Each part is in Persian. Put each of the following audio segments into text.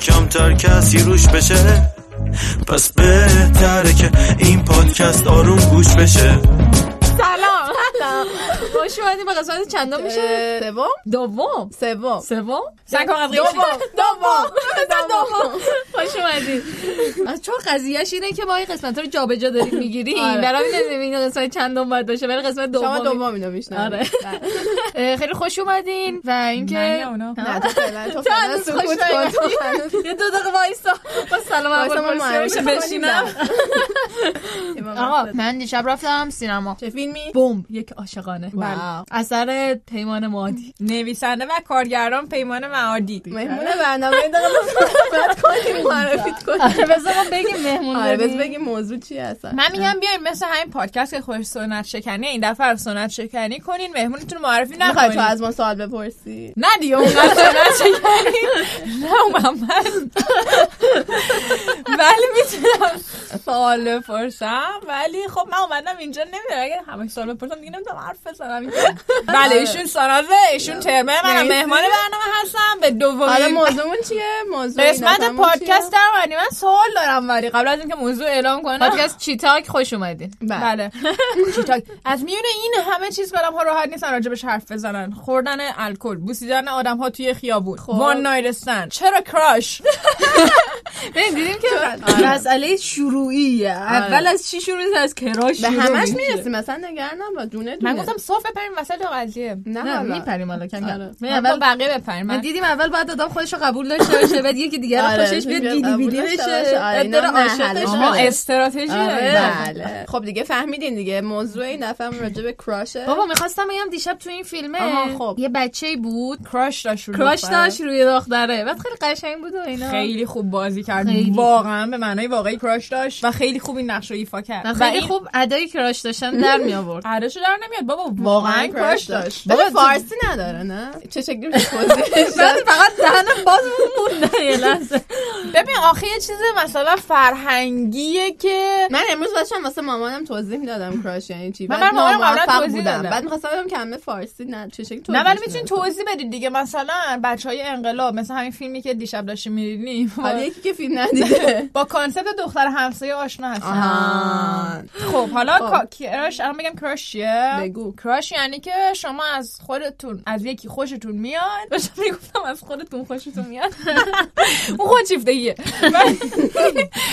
کمتر کسی روش بشه؟ پس بهتره که این پادکست آروم گوش بشه. خوش اومدیم به قسمت چندم میشه؟ سوم؟ دوم. سوم. سوم؟ دوم. دوم. دوم. خوش اومدید از چون قضیهش اینه که ما این قسمت رو جابجا داریم می‌گیریم. آره. برای همین این قسمت چندم باید باشه برای قسمت شما دوم دوم اینو میشنوید. آره. اه، خیلی خوش اومدین و اینکه؟ نه تو فعلا تو فعلا سکوت خوش کن. یه دو دقیقه وایسا. با سلام اول معرفی میشه. بشینم؟ آقا من دیشب رفتم سینما. چه فیلمی؟ بمب یک عاشقانه. اثر پیمان مادی. نویسنده و کارگردان پیمان معادی. مهمون برنامه دقیقه کنیم. معرفیت کنیم. آره بذار بگیم مهمون آره بگیم موضوع چی هستن. من میگم بیاین مثل همین پادکست که خوش سنت شکنی این دفعه سنت شکنی کنین مهمونتون معرفی نکنین تو از ما سوال بپرسی؟ نه دیگه اون سنت شکنی. نه محمد ولی می‌تونم سوال بپرسم. ولی خب من اومدم اینجا نمی‌دونم اگه همه سوال بپرسم دیگه نمی‌تونم حرف بزنم. بله ایشون سانازه ایشون ترمه منم مرسی. مهمان برنامه هستم به حالا دومین موضوعمون چیه؟ موضوع قسمت پادکست در من سوال دارم ولی قبل از اینکه موضوع اعلام کنم. پادکست چیتاک خوش اومدین؟ بله. بله. چیتاک. از میون این همه چیز که آدم ها راحت نیستن راجبش حرف بزنن. خوردن الکل بوسیدن آدم ها توی خیابون. وان نایرستن چرا کراش؟ ببین دیدیم که مسئله شروعیه. اول از چی شروع؟ از کراش به همش. می‌رسیم. مثلا نگران نباش دونه دونه. من گفتم صاف بپریم وسط قضیه نه نه. میپریم حالا کم آره. کم من اول بقیه بپریم من من دیدیم اول باید آدم خودش رو قبول داشته باشه بعد یکی دیگر رو آره، خوشش بیاد دیگه دیدی بیدی بشه باشه. آره، بعد. استراتژی آره. بله خب دیگه فهمیدین دیگه موضوع این دفعه هم راجع به کراشه بابا می‌خواستم بگم دیشب تو این فیلمه خب. یه بچه بود کراش داشت روی کراش. داشت روی دختره بعد خیلی قشنگ بود و اینا خیلی خوب بازی کرد. واقعا به معنای واقعی کراش داشت و خیلی خوب این نقش رو ایفا کرد و خیلی خوب ادای کراش داشتن در می آورد در نمیاد بابا واقعا کراش داشت. بابا فارسی نداره نه؟ چه شکلی فقط دهن باز مونده یه لحظه. ببین آخه یه چیز مثلا فرهنگیه که من امروز داشتم واسه مامانم توضیح می‌دادم کراش یعنی چی. من مامانم قبلا توضیح دادم. بعد می‌خواستم بگم که همه فارسی نه چه شکلی نه ولی می‌تونین؟ توضیح بدید دیگه. مثلا بچه های انقلاب مثل همین فیلمی که دیشب داشتیم می‌دیدیم حالا یکی که فیلم ندیده. با کانسپت دختر همسایه آشنا هستن. خب حالا خب. کراش الان بگم کراش چیه؟ بگو. کراش یعنی که شما از خودتون از یکی خوشتون میاد. داشتم می‌گفتم از خودتون خوشتون میاد. اون خودشیفتگیه ولی-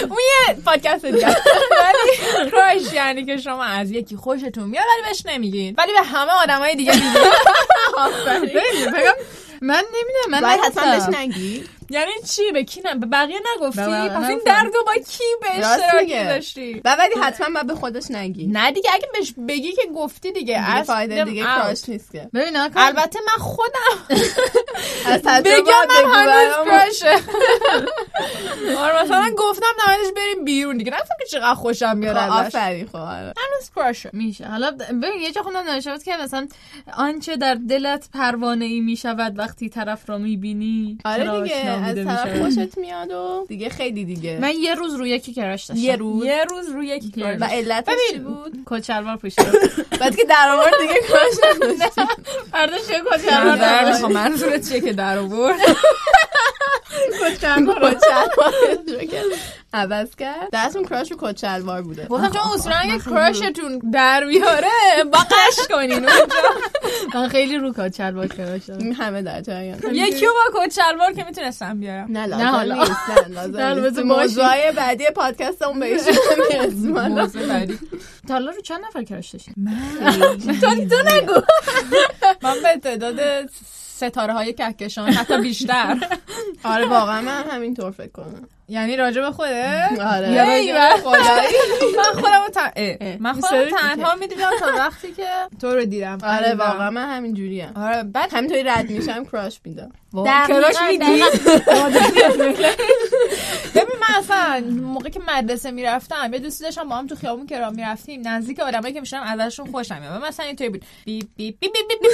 اون یه پادکست دیگه. ولی کراش یعنی که شما از یکی خوشتون میاد ولی بهش نمیگین. ولی به همه آدمای دیگه میگین. من نمی‌دونم من باید حتما. بهش نگی یعنی چی به کی نه به بقیه نگفتی پس این. درد رو با کی به اشتراک. داشتی و ولی حتما باید به خودش نگی نه دیگه اگه بهش بگی که گفتی دیگه از فایده دیگه. کراش نیست که ببین. البته من خودم بگم هم هنوز. کراشه آره مثلا گفتم نمایدش بریم بیرون دیگه نگفتم که چقدر خوشم میاد خب، ازش آفرین خب آره. هنوز کراشه میشه حالا ببین یه جا نوشته بود که مثلا آنچه در دلت پروانه ای می‌شود وقتی طرف را می‌بینی آره دیگه از طرف خوشت میاد و دیگه خیلی دیگه. من یه روز روی یکی کراش داشتم. یه روز. یه روز روی یک یه کراش و علتش چی. بود؟ کچلوار پوشیده بعد که در آورد دیگه کراش یه کچلوار در داشت. خب منظورت چیه که در آورد؟ کچلوار عوض کرد. دستون کراش رو کچلوار بوده. گفتم چون اصولا اگه کراشتون در بیاره با قش کنین. اونجا. من خیلی رو کچلوار کراش دارم. همه در جریان. یکی با کچلوار که می‌تونستم بیارم. نه نه، لازم حالا. نه لازم نه، موضوعای بعدی پادکست اون بهشون می‌رسیم. موضوع تا حالا رو چند نفر کراش داشتیم تو تو نگو. من به تعداد ستاره های کهکشان حتی بیشتر. آره واقعا من همینطور فکر کنم. یعنی راجع به خوده آره من خودم تن... اه. اه. من خودم تنها می‌دیدم تا وقتی که تو رو دیدم آره. واقعا من همین جوریم آره بعد همینطوری رد میشم کراش میدم کراش میدی. ببین من اصلا موقع که مدرسه می‌رفتم یه دوستی داشتم با هم تو خیابون که راه می‌رفتیم نزدیک آدمایی که میشنم ازشون خوشم میاد مثلا اینطوری بود بیپ بیپ بیپ بیپ بیپ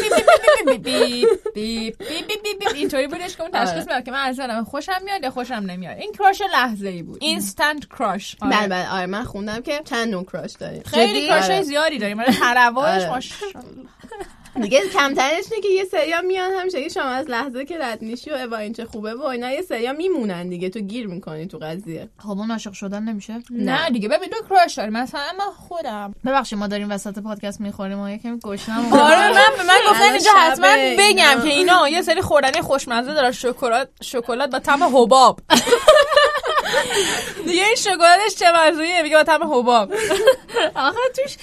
بیپ بیپ بیپ بیپ اینطوری بودش که اون تشخیص می‌داد که من از آدم خوشم میاد یا خوشم نمیاد این crush لحظه ای بود. instant crush بله بله آره من خوندم که چند نوع crush داریم. خیلی؟ crush آره. زیادی داریم. ولی crush آره. ماشاءالله. دیگه کمترش اینه که یه سریا میان همیشه شما از لحظه که رد میشی و اوا این چه خوبه و اینا یه سریا میمونن دیگه. تو گیر می‌کنی تو قضیه. خب اون عاشق شدن نمیشه؟ نه. دیگه. ببین تو crush داری. مثلا من خودم. ببخشید ما داریم وسط پادکست می‌خوریم و یکم گشنم آره من به من گفتن اینجا حتما بگم. که اینا یه سری خوردنی خوشمزه داره. شکلات شکلات با طعم حباب. دیگه این شکلاتش چه مزه‌ایه میگه با طعم حباب. آخه توش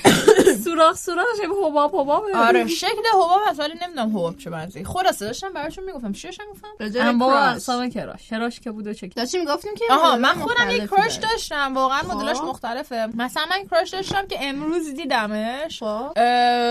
سوراخ سوراخ شبیه حباب حباب. آره شکل حباب از ولی نمی‌دونم حباب چه مزه‌ای خلاصه داشتم براشون می‌گفتم. چی داشتم گفتم و کراش. اقسام کراش. کراش که بود و چه داشتیم می‌گفتیم که آها من خودم یک کراش. داشتم. واقعا خب. مدلش مختلفه. مثلا من کراش داشتم که امروز دیدمش. خب.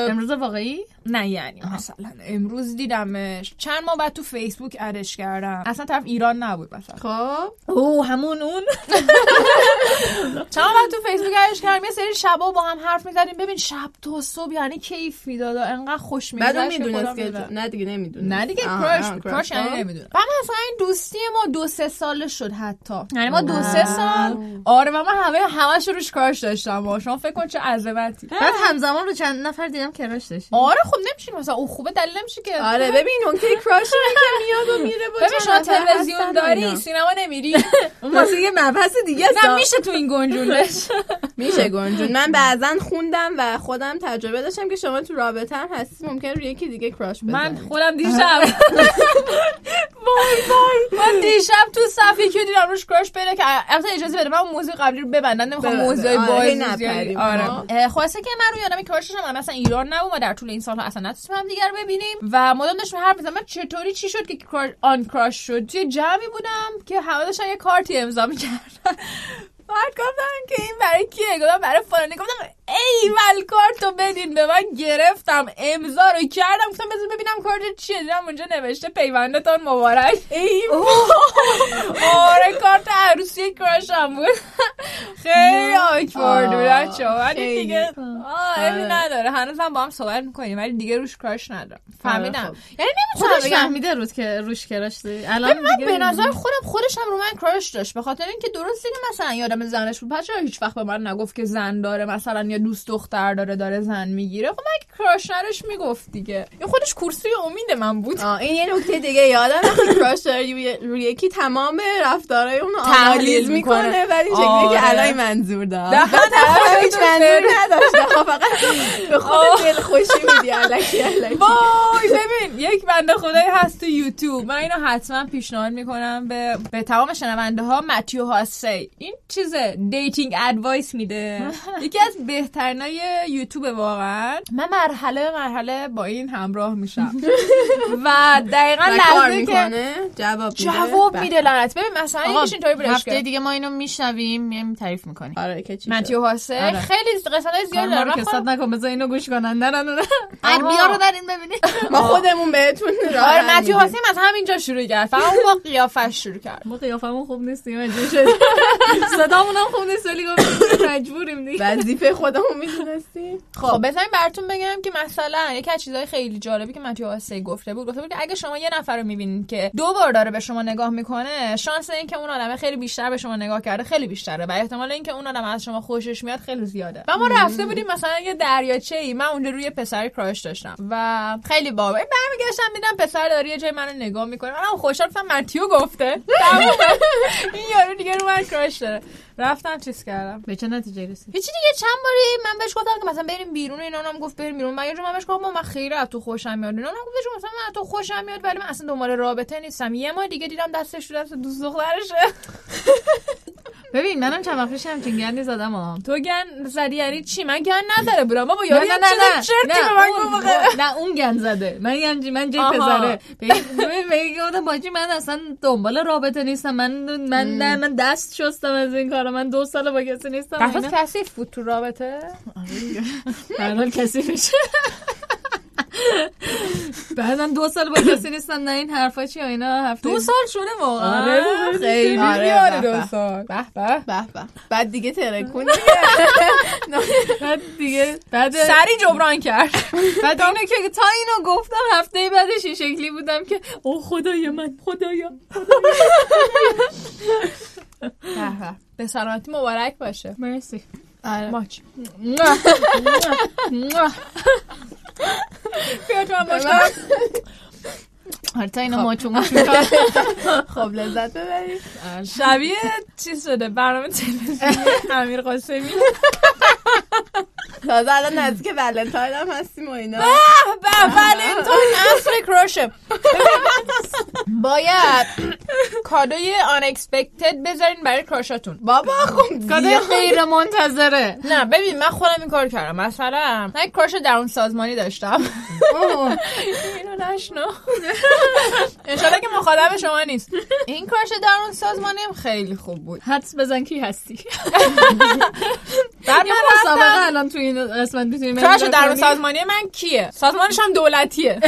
امروز واقعی؟ نه یعنی مثلا امروز دیدمش. چند ماه بعد تو فیسبوک ادش کردم. اصلا طرف ایران نبود مثلا. خب. او همون اون. چند بعد تو فیسبوک ادش کردم یه سری شبا با هم حرف می‌زدیم. ببین شب تا صبح یعنی کیف می‌داد و انقدر خوش بعد اون میگذشت می‌دونست که نه دیگه نمی‌دونه نه دیگه کراش بود کراش یعنی نمی‌دونه. بعد مثلا این دوستی ما دو سه سال شد حتی. یعنی ما دو سه سال. آره و من همه همش روش کراش داشتم با. شما فکر کن چه عظمتی. بعد همزمان رو چند نفر دیدم کراش داشت آره خب نمیشه مثلا او خوبه دلیل نمیشه که. آره ببین کراش اینه که میاد و میره با تلویزیون داری. سینما نمیری. یه مبحث دیگه است. نه میشه تو این گنجونش. میشه گنجون. من بعضا خوندم و خودم تجربه داشتم که شما تو رابطه هم هستی ممکن روی یکی دیگه کراش من بزنید خودم دیشب. وای وای. من دیشب تو صفحه که دیدم روش کراش پیدا که البته اجازه بده. من اون موضوع قبلی رو ببندم نمی‌خوام. موضوع آره، باز هی زیادی- نپریم. آره. خلاصه که من روی آدم کراش داشتم من مثلا ایران نبود ما در طول این سالها اصلا نتونستیم هم دیگر ببینیم. و مدام داشتیم حرف می‌زدیم. من چطوری چی شد که آن کراش شد؟ توی جمعی بودم که همه داشتن یه کارتی امضا 남자랑 بعد گفتم که این برای کیه؟ گفتم برای فلانی. گفتم ای ول کارتو بدین به من. گرفتم. امضا رو کردم. گفتم بذار ببینم کارت چیه. دیدم اونجا نوشته پیوندتان مبارک. ای آره کارت عروسی کراشم بود. خیلی آکوارد بود بچه ولی. دیگه آه آره. نداره. هنوزم با هم صحبت می‌کنیم ولی دیگه روش کراش ندارم. فهمیدم. خب. یعنی خودش نمی‌تونم بگم. فهمیده رود که روش کراش الان من دیگه به نظر خودم خودش هم رو من کراش داشت. به خاطر اینکه درسته که مثلا یادم زنش بود. بچه هیچ وقت به من نگفت که زن داره؟ مثلا یا دوست دختر داره داره زن می‌گیره. خب اگه کراش نداشت می‌گفت دیگه. این خودش کرسی امید من بود. آه این یه نکته دیگه یادم وقتی کراش داری روی- یکی تمام رفتارهای اونو تحلیل آنالیز می‌کنه. ولی این شکلی آره. که الان منظور خودت هیچ سرویس. نداشته فقط به خود دل خوشی میدی الکی الکی. وای ببین یک بنده خدایی هست تو یوتیوب. من اینو حتما پیشنهاد می‌کنم به به تمام شنونده ها. متیو هاسی این چیز dating advice میده. یکی از بهترینای یوتیوب واقعا. من مرحله مرحله با این همراه میشم. و دقیقا لحظه که جواب میده. جواب بله. میده لعنت. ببین مثلا یکیش اینطوری بودش هفته دیگه ما اینو میشنویم میایم تعریف می‌کنیم. آره که چی متیو آره. خیلی قسمت زیاد داره. من خودم- نکن بذار اینو گوش کنن. نه نه نه. بیا رو در این ببینید ما خودمون بهتون آره متیو. هاسی از همینجا شروع کرد. فقط اون با قیافش شروع کرد. ما قیافمون خوب نیستیم اینجوری شد. صدامون هم خوب نیست ولی گفتیم مجبوریم دیگه. وظیفه خودمون می‌دونستیم. خب بذارین براتون بگم که مثلا یکی از چیزهای خیلی جالبی که متیو هاسی گفته بود گفته بود که اگه شما یه نفر رو می‌بینید که دو بار داره به شما نگاه می‌کنه شانس این که اون آدم خیلی بیشتر به شما نگاه کرده خیلی بیشتره و احتمال اینکه اون آدم از شما خوشش میاد خیلی زیاده. و ما رفته بودیم مثلا یه دریاچه ای من اونجا روی پسر کراش داشتم و خیلی بابا برمیگشتم دیدم پسر داره یه جای منو نگاه می‌کنه. منم خوشحال شدم متیو گفته. این یارو دیگه رو من کراش داره. رفتم چیز کردم. به چه نتیجه رسید؟ هیچی دیگه چند باری من بهش گفتم که مثلا بریم بیرون اینا هم گفت بریم بیرون. من یه من بهش گفتم من خیلی از تو خوشم میاد. اینا هم گفتش مثلا من تو خوشم میاد ولی من اصلا دنبال رابطه نیستم. یه ماه دیگه دیدم دستش دست دوست دخترشه. ببین منم چند وقت پیش همچین گندی زدم ها. تو گن زدی یعنی چی؟ من گن نداره بودم بابا یاری نه نه نه نه. نه اون گن زده. من یه من آها. پسره؟ ببین باجی من اصلا دنبال رابطه نیستم. من من نه من دست شستم از این کارا. من دو سال با کسی نیستم. اینا. کثیف بود تو رابطه. حال کسی میشه بعد من دو سال با کسی نیستم نه این حرفا چی اینا هفته دو سال شده واقعا. آره، خیلی آره، به دو. سال. به به. به به. بعد دیگه ترکون بعد دیگه بعد سری جبران کرد. بعد اینو که تا اینو گفتم هفته بعدش این شکلی بودم که او خدای من خدایا. به سلامتی مبارک باشه. مرسی. آره. ماچ. بیا تو هم باش. حتی اینا ماچو ماچو می‌کنن. خب لذت ببرید. شبیه چیز شده برنامه تلویزیونی امیر قاسمی. تازه الان نزدیک ولنتاین هم هستیم و اینا. به ولنتاین اصر کراشه باید کادوی unexpected بذارین برای کراشاتون بابا خب کادوی غیر منتظره نه ببین من خودم این کار کردم. مثلا من کراش درون سازمانی داشتم. اینو نشنو. انشالله که مخاطب شما نیست. این کراش درون سازمانی هم خیلی خوب بود. حدس بزن کی هستی. من مسابقه الان تو این قسمت می‌تونیم کراش درون سازمانی من کیه؟ سازمانش هم دولتیه.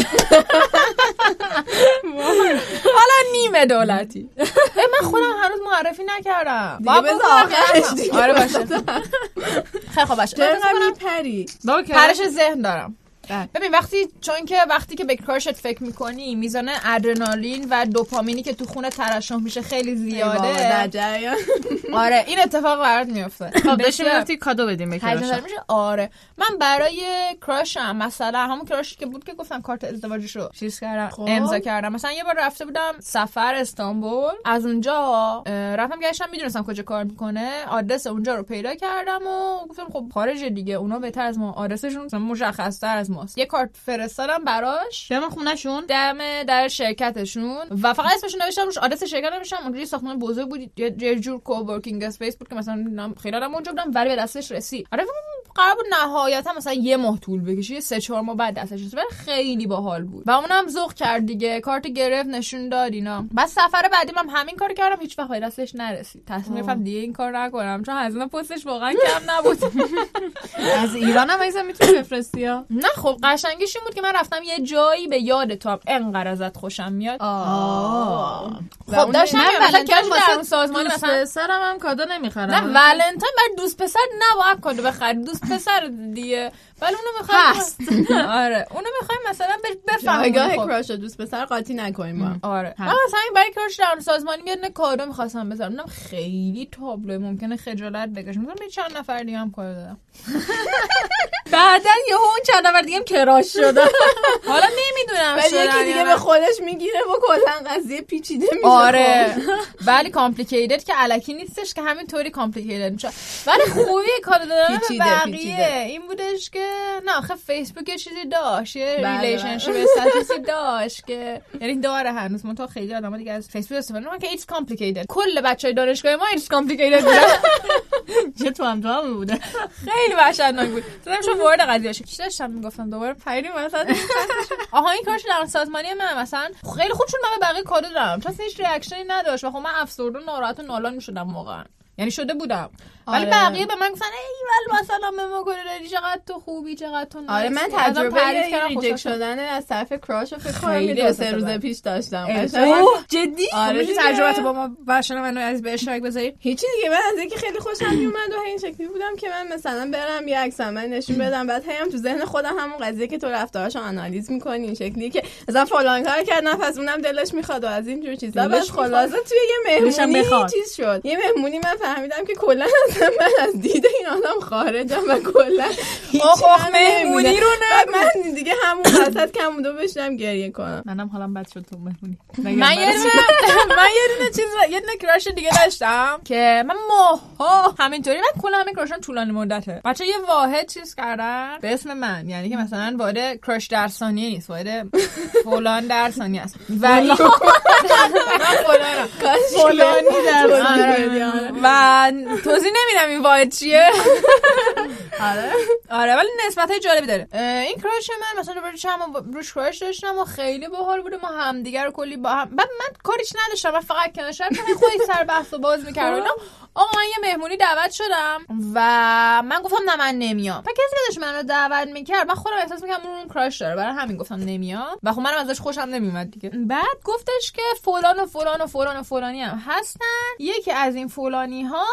حالا نیمه دولتی من خودم هنوز معرفی نکردم دیگه بذار بکنم. آخرش دیگه. آره باشه خیلی خوب باشه کنم میپری پرش ذهن دارم. ببین وقتی چون که وقتی که به کارشت فکر می‌کنی میزان ادرنالین و دوپامینی که تو خونه ترشح میشه خیلی زیاده. آره این اتفاق برات میفته خب می‌رفتی کادو بدیم به میشه؟ آره. من برای کراشم مثلا همون کراشی که بود که گفتم کارت ازدواجش رو چیز کردم. خب. امضا کردم. مثلا یه بار رفته بودم سفر استانبول. از اونجا رفتم گشتم می‌دونستم کجا کار می‌کنه. آدرس اونجا رو پیدا کردم و گفتم خب خارج دیگه اونا بهتر از ما. آدرسشون مثلا مشخصتر از ماست. یه کارت فرستادم براش. دم خونهشون؟ دم در شرکتشون. و فقط اسمشون نوشتم روش آدرس شرکت نوشتم. اونجوری ساختمان بزرگ بود. یه جور coworking space بود که مثلا خیلی آدم اونجا بودم ولی به دستش رسید. آره قرار بود نهایتا مثلا یه ماه طول بکشه یه سه چهار ماه بعد دستش رسید ولی خیلی باحال بود. و اونم ذوق کرد دیگه کارت گرفت نشون داد اینا. بعد سفر بعدی من همین کار کردم هیچ وقت دستش نرسید. تصمیم گرفتم دیگه این کار نکنم چون هزینه پستش واقعا کم نبود. از ایران هم ایزا می‌تونی بفرستی ها؟ نه خب قشنگیش این بود که من رفتم یه جایی به یاد تو هم انقدر ازت خوشم میاد. خب داشتم من مثلا ولنتاین در اون واسه سازمان مثلا پسرم هم کادو نمی‌خرم. نه ولنتاین برای دوست پسر نباید کادو بخری. دوست پسر دیگه ولی اونو می‌خوایم هست. آره اونو می‌خوایم مثلا ب- جایگاه بفهمیم خب. کراش دوست پسر قاطی نکنیم با. آره. من مثلا این برای کارش در سازمانی یه دونه کادو می‌خواستم بذارم اونم خیلی تابلو ممکنه خجالت بکشه مثلا به چند نفر دیگه هم کادو دادم بعدا یه اون چند نفر دیگه هم crush شده حالا نمی‌دونم ولی یکی دیگه نه. به خودش می‌گیره و کلا قضیه پیچیده میشه آره خب. ولی complicated که الکی نیستش که همینطوری complicated میشه ولی خوبی کادو دادن بقیه پیچیده. این بودش که نه آخه فیسبوک یه چیزی داشت یه بله، relationship بله. status ی داشت که یعنی داره هنوز من تا خیلی آدم دیگه از فیسبوک استفاده می‌کنن که it's complicated کل بچهای دانشگاه ما it's complicated بودن چه توهم هم بوده. خیلی وحشتناک بود. تو شو وارد قضیه شد. چی داشتم می‌گفتم؟ دوباره پری مثلا آها این کارش در سازمانی من مثلا خیلی خوب شد من به بقیه کادو دادم. چون هیچ reaction ی نداشت. و خب من افسرده و ناراحت و نالان می‌شدم واقعا. یعنی شده بودم ولی آره. بقیه به من گفتن ای ول مثلا به ما دادی چقدر تو خوبی چقدر تو آره من تجربه reject. شدن از طرف crush رو فکر کنم دو سه روز. پیش داشتم جدی آره دیگه. تجربت با ما باشن من عزیز به اشتراک بذاری هیچی دیگه من از اینکه خیلی خوشم میومد و این شکلی بودم که من مثلا برم یه عکس‌العمل نشون بدم بعد هم تو ذهن خودم همون قضیه که تو رفتاراشو آنالیز می‌کنی این شکلی که مثلا فلان کار کرد نه پس اونم دلش می‌خواد و از این جور چیزا بعد خلاصه توی یه مهمونی. چیز شد یه مهمونی من فهمیدم که کلا اصلا من از دید این آدم خارجم و کلا آخ آخ هم مهمونی. رو بعد من دیگه همون وسط کمونده بشنم گریه کنم. منم حالم بد شد تو مهمونی. من یه من یه دونه چیز یه دونه کراش دیگه داشتم که من ماها همینطوری من کلا همین کراشم طولانی مدته. بچه یه واحد چیز کردن به اسم من. یعنی که مثلا واحد کراش در ثانیه نیست واحد فلان در ثانیه است ولی. فلانی در آره. و توضیح نمیدم این واحد چیه. آره. آره ولی نسبت های جالبی داره. این کراش من مثلا دوباره چند روش کراش داشتم و خیلی باحال بوده ما همدیگه رو کلی با هم بعد من کاریش نداشتم من فقط کنارش رفتم این خودی سر بحث و باز می‌کرد و اینا. آقا من یه مهمونی دعوت شدم و من گفتم نه من نمیام. و کسی نداشت من رو دعوت می‌کرد. من خودم احساس می‌کردم اون کراش داره. برای همین گفتم نمیام. و خب منم ازش خوشم نمیومد دیگه. بعد گفتش که فلان و فلان و فلان و فلانی هم هستن. یکی از این فلانی ها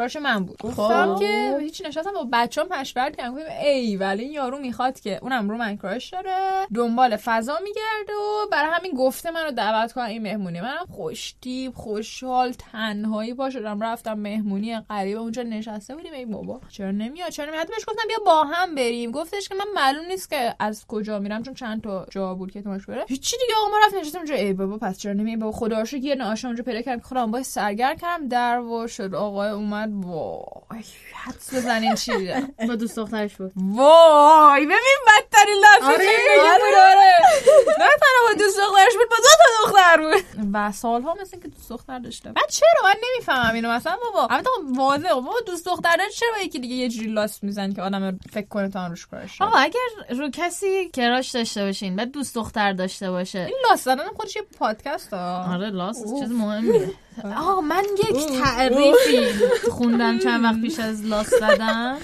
کراش من بود. گفتم خب. که هیچ نشستم با بچه‌ام مشورت کردم. گفتم ای ولی این یارو می‌خواد که اونم رو من کراش داره دنبال فضا میگرده و برای همین گفته منو دعوت کنه این مهمونی. منم خوشتیب خوشحال تنهایی با شدم رفتم مهمونی غریبه اونجا نشسته بودیم. ای بابا چرا نمیاد؟ چرا نمیاد؟ بهش گفتم بیا با هم بریم. گفتش که من معلوم نیست که از کجا میرم چون چند تا جا بود که توش بره. هیچی دیگه. آقا ما رفت نشستم اونجا. ای بابا پس چرا نمیای؟ بابا خدا رو یه ناشا اونجا پیدا کردم. که خودم باید سرگرم کردم. در وا شد. آقای اومد وای حدس بزنین چی دیدم با دوست دخترش بود. وای ببین بدترین لحظه آره، آره. نه تنها با دوست دخترش بود با دو تا دختر بود. و سالها مثل که دوست دختر داشته بعد چرا؟ من نمی‌فهمم اینو. مثلا بابا البته خب واضحه. بابا دوست دختر داری چرا با یکی دیگه یه جوری لاست می‌زنی که آدم فکر کنه تا روش کارش آقا اگر رو کسی کراش داشته باشین بعد دوست دختر داشته باشه. این لاست زدن خودش یه پادکست ها. آره لاست چیز مهمیه. آقا من یک تعریفی خوندم چند وقت پیش از لاست زدن.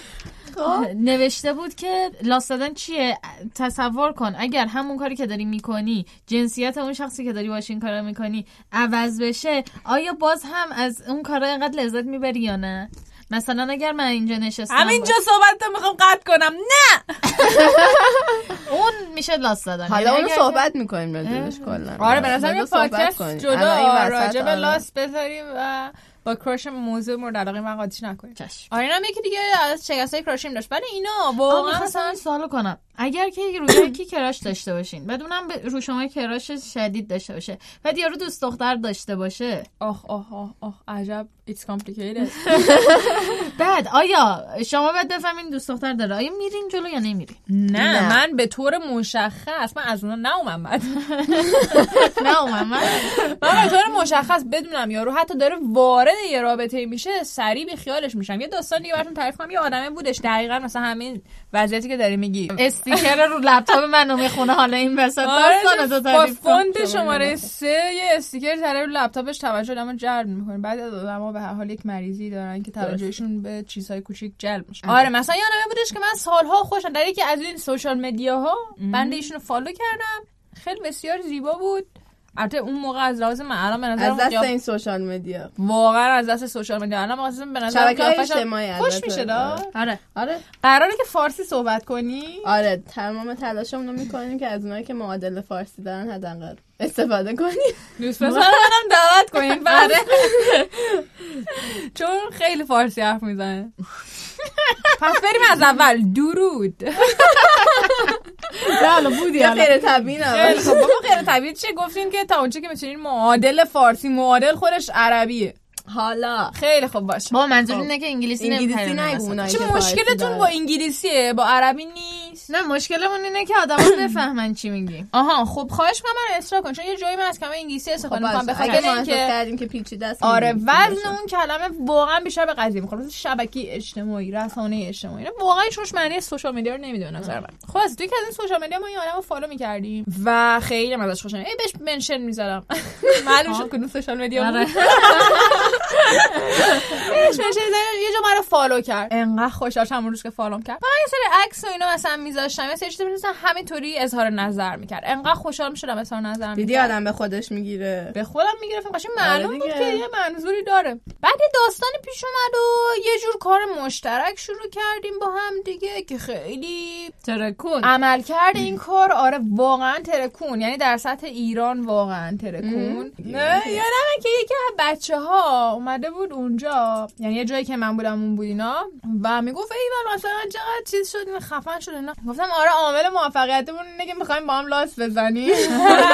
نوشته بود که لاست زدن چیه؟ تصور کن اگر همون کاری که داری می‌کنی جنسیت اون شخصی که داری باش این کارو می‌کنی عوض بشه آیا باز هم از اون کارا اینقدر لذت می‌بری یا نه؟ مثلا اگر من اینجا نشستم همینجا صحبت می‌خوام قطع کنم. نه! اون میشه لاست زدن. حالا یعنی اونو صحبت می‌کنیم راجبش کلا. آره به نظر یه پادکست. جدا راجع به آره. لاست بذاریم و با کراش موضوع مورد علاقه من قاطیش نکنیم. آره اینم یکی دیگه از شکستای کراشیم داشت. ولی اینا واقعا می‌خواستم مثلا این سوالو کنم. اگر که روی یکی کراش داشته باشین بعد اونم به- رو شما کراش شدید داشته باشه. بعد یارو دوست دختر داشته باشه. آخ آخ آخ آخ عجب. It's complicated. بعد آیا شما باید بفهمین دوست دختر داره؟ آیا میرین جلو یا نمیرین؟ نه, نه. من به طور مشخص من از اونا نومم بعد. نه من من به طور مشخص بدونم یارو حتی داره وارد یه رابطه میشه سریع بی خیالش میشم. یه داستان دیگه براتون تعریف کنم. یه آدمه بودش دقیقا مثلا همین وضعیتی که داری میگی. sticker رو لپتاپ منو می‌خونه حالا این وسط داستان تو تعریف کن footnote شماره سه یه sticker زده رو لپتاپش توجه آدمو جلب می‌کنه. بعد از آدما به هر حال یک مریضی دارن که توجهشون به چیزهای کوچیک جلب میشه. آره مثلا یه آدمه بودش که من سالها خوشم در یکی از این social media ها بنده ایشونو follow کردم. خیلی بسیار زیبا بود. البته اون موقع از لحاظ من الان به از نظر دست این social media واقعا از دست social media الان مثلا به نظر شبکه‌های اجتماعی خوش. میشه دا آره. آره. قراره که فارسی صحبت کنی؟ آره. تمام تلاشمون رو می‌کنیم که از اونایی که معادل فارسی دارن حداقل استفاده کنیم. دوست پسر منم دعوت کنین آره. چون خیلی فارسی حرف می‌زنه. پس بریم از اول. درود. حالا بودی حالا. غیر طبیعی خب بابا غیر طبیعی چه گفتین که تا اونچه که می‌تونین معادل فارسی معادل خودش عربیه حالا. خیلی خوب باشه با منظور اینه که انگلیسی انگلیسی نگو. اونایی چه مشکلتون. با انگلیسیه؟ با عربی نیست نه مشکلمون اینه که آدما بفهمن چی میگیم آها خب خواهش کنم من اصرار کن چون یه جایی من از کلمه انگلیسی استفاده خب می‌کنم. به. خاطر اینکه کردیم که پیچیده است آره وزن. اون کلمه واقعا بیشتر به قضیه می‌خوره. مثل شبکه اجتماعی رسانه اجتماعی. واقعا هیچ معنی social media رو نمی‌دونه نظر من. خب از توی که از این social media ما این آدمو follow می‌کردیم. و خیلی ازش خوشم ای بهش mention می‌ذارم معلوم شد کدوم social media بود. یه جا منو follow کرد. انقدر خوشحال شدم اون روز که follow م کرد. من یه سری عکس و اینا مثلا میذاشتم. یه سری چیزا مثلا همینطوری اظهار نظر می‌کرد. انقدر خوشحال می‌شدم اظهار نظر دیدی می‌کرد. آدم به خودش می‌گیره. به خودم می‌گرفتم. قشنگ معلوم آره بود دیگه. که یه منظوری داره. بعد یه داستانی پیش اومد و یه جور کار مشترک شروع کردیم با هم دیگه که خیلی ترکون. عمل کرد این کار آره واقعا ترکون. یعنی در سطح ایران واقعا ترکون. نه یادمه که یکی از بچه ها اومده بود اونجا یعنی یه جایی که من بودم اون بود اینا. و می‌گفت ایول مثلا چقدر چیز شدیم خفن شد اینا. گفتم آره عامل موفقیتمون اینه که می‌خوایم با هم لاس بزنیم.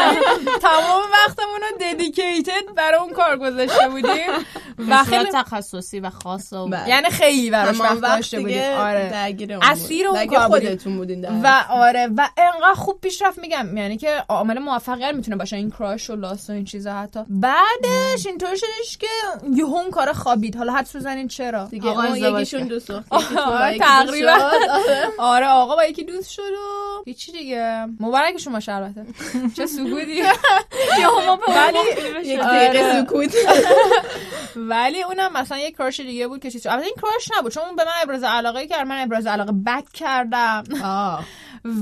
تمام وقتمون رو ددیکیتد برای اون کار گذاشته بودیم. و خیلی تخصصی و خاصه و بله. یعنی خیلی براش وقت داشته بودیم. آره. اسیر. اون کار. خودتون بودین و آره. و انقدر خوب پیشرفت میگم. یعنی که عامل موفقیت می‌تونه باشه. این کراش و لاست و این چیزا حتی. بعدش اینطور شدش که یه هم کار خوابید حالا حدس بزنین چرا دیگه آقا یکیشون. دوست دوست تقریبا. شد. آره. آقا با یکی دوست شد و هیچی دیگه مبارک شما البته چه سکوتی ولی یک آره. دقیقه سکوت ولی اونم مثلا یه کراش دیگه بود که چیز شد. البته این کراش نبود چون اون به من ابراز علاقه کرد من ابراز علاقه بک کردم.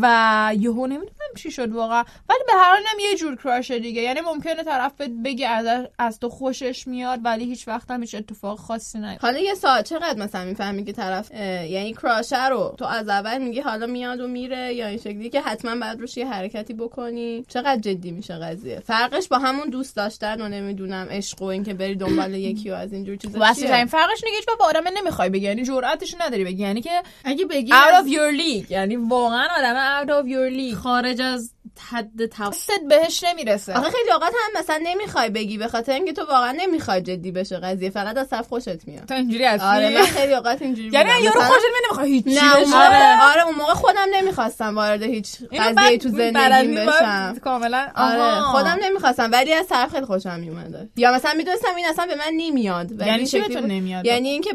و یهو نمی‌دونم چی شد واقعا. ولی به هر حال یه جور کراشه دیگه. یعنی ممکنه طرف بگه از از تو خوشش میاد ولی هیچ وقت هم هیچ اتفاق خاصی نیفته. حالا یه ساعت چقدر مثلا می‌فهمی که طرف یعنی کراشه رو تو از اول میگی حالا میاد و میره یا این شکلی که حتما بعد روش یه حرکتی بکنی؟ چقدر جدی میشه قضیه؟ فرقش با همون دوست داشتن و نمی‌دونم عشق و اینکه بری دنبال یکی و از اینجور چیزا واسه چیه؟ ترین فرقش وقت با آدم نمی‌خوای بگی. یعنی جرأتش نداری بگی. یعنی که اگه بگی out of your league. یعنی واقعا آدم out of your league خارج از حد توسط بهش نمی‌رسه. آخه خیلی اوقات هم مثلا نمی‌خوای بگی به خاطر اینکه تو واقعا نمی‌خوای جدی بشه قضیه فقط از طرف خوشت میاد. تو اینجوری هستی؟ آره من خیلی اوقات اینجوری یعنی. یارو خوشت نمی‌خواد هیچ نه موقع آره اون موقع خودم نمی‌خواستم وارد هیچ قضیه تو زندگیم بشم. کاملا. آره. خودم نمی‌خواستم ولی از طرف خیلی خوشم میومده یا مثلا می‌دونستم این اصلا به من نمیاد ولی یعنی چی تو. نمیاد؟ یعنی اینکه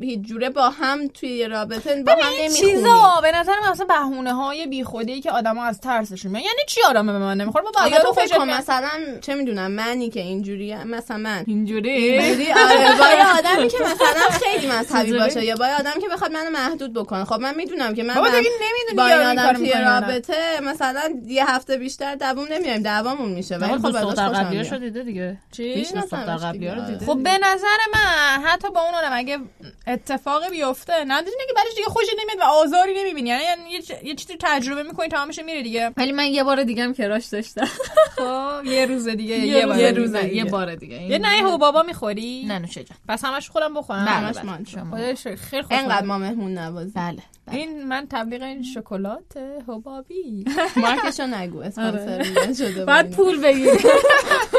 هیچ جوره با هم توی رابطه با هم نمی‌خونی. چیزا به نظر من اصلا بهونه های بیخودی که آدما از ترسشون میان. یعنی چی آدم به من نمی‌خوره بابا یارو تو فکر. مثلا چه می‌دونم منی که اینجوری مثلا من اینجوری اینجوری آره با یه آدمی که مثلا خیلی مذهبی؟ باشه یا با یه آدم که بخواد منو محدود بکنه خب من می‌دونم که من بابا با- این یارو این آدم توی. رابطه مثلا یه هفته بیشتر دووم نمیایم دعوامون میشه ولی خب دختر خوشم قبلی میاد. شده دیگه چی؟ قبلی رو دیگه. دیده خب به نظر من حتی با اون آدم اگه اتفاقی بیفته ندونی که بعدش دیگه خوشت نمیاد و آزاری نمی‌بینی یعنی یعنی یه چیزی تجربه می‌کنی تمامش میره دیگه ولی من یه بار دیگه هم کراش داشتم. خب یه روز دیگه یه بار روز دیگه. روز. یه بار دیگه. یه نه هو بابا می‌خوری؟ نه نوشه جان. پس همش خودم بخورم. بله، همش بله. مان. شما. خیلی خوش انقدر ما مهمون نوازی بله. بله. این من تبلیغ این شکلات حبابی. مارکشو نگو اسپانسر میگن شده بعد. پول بگیری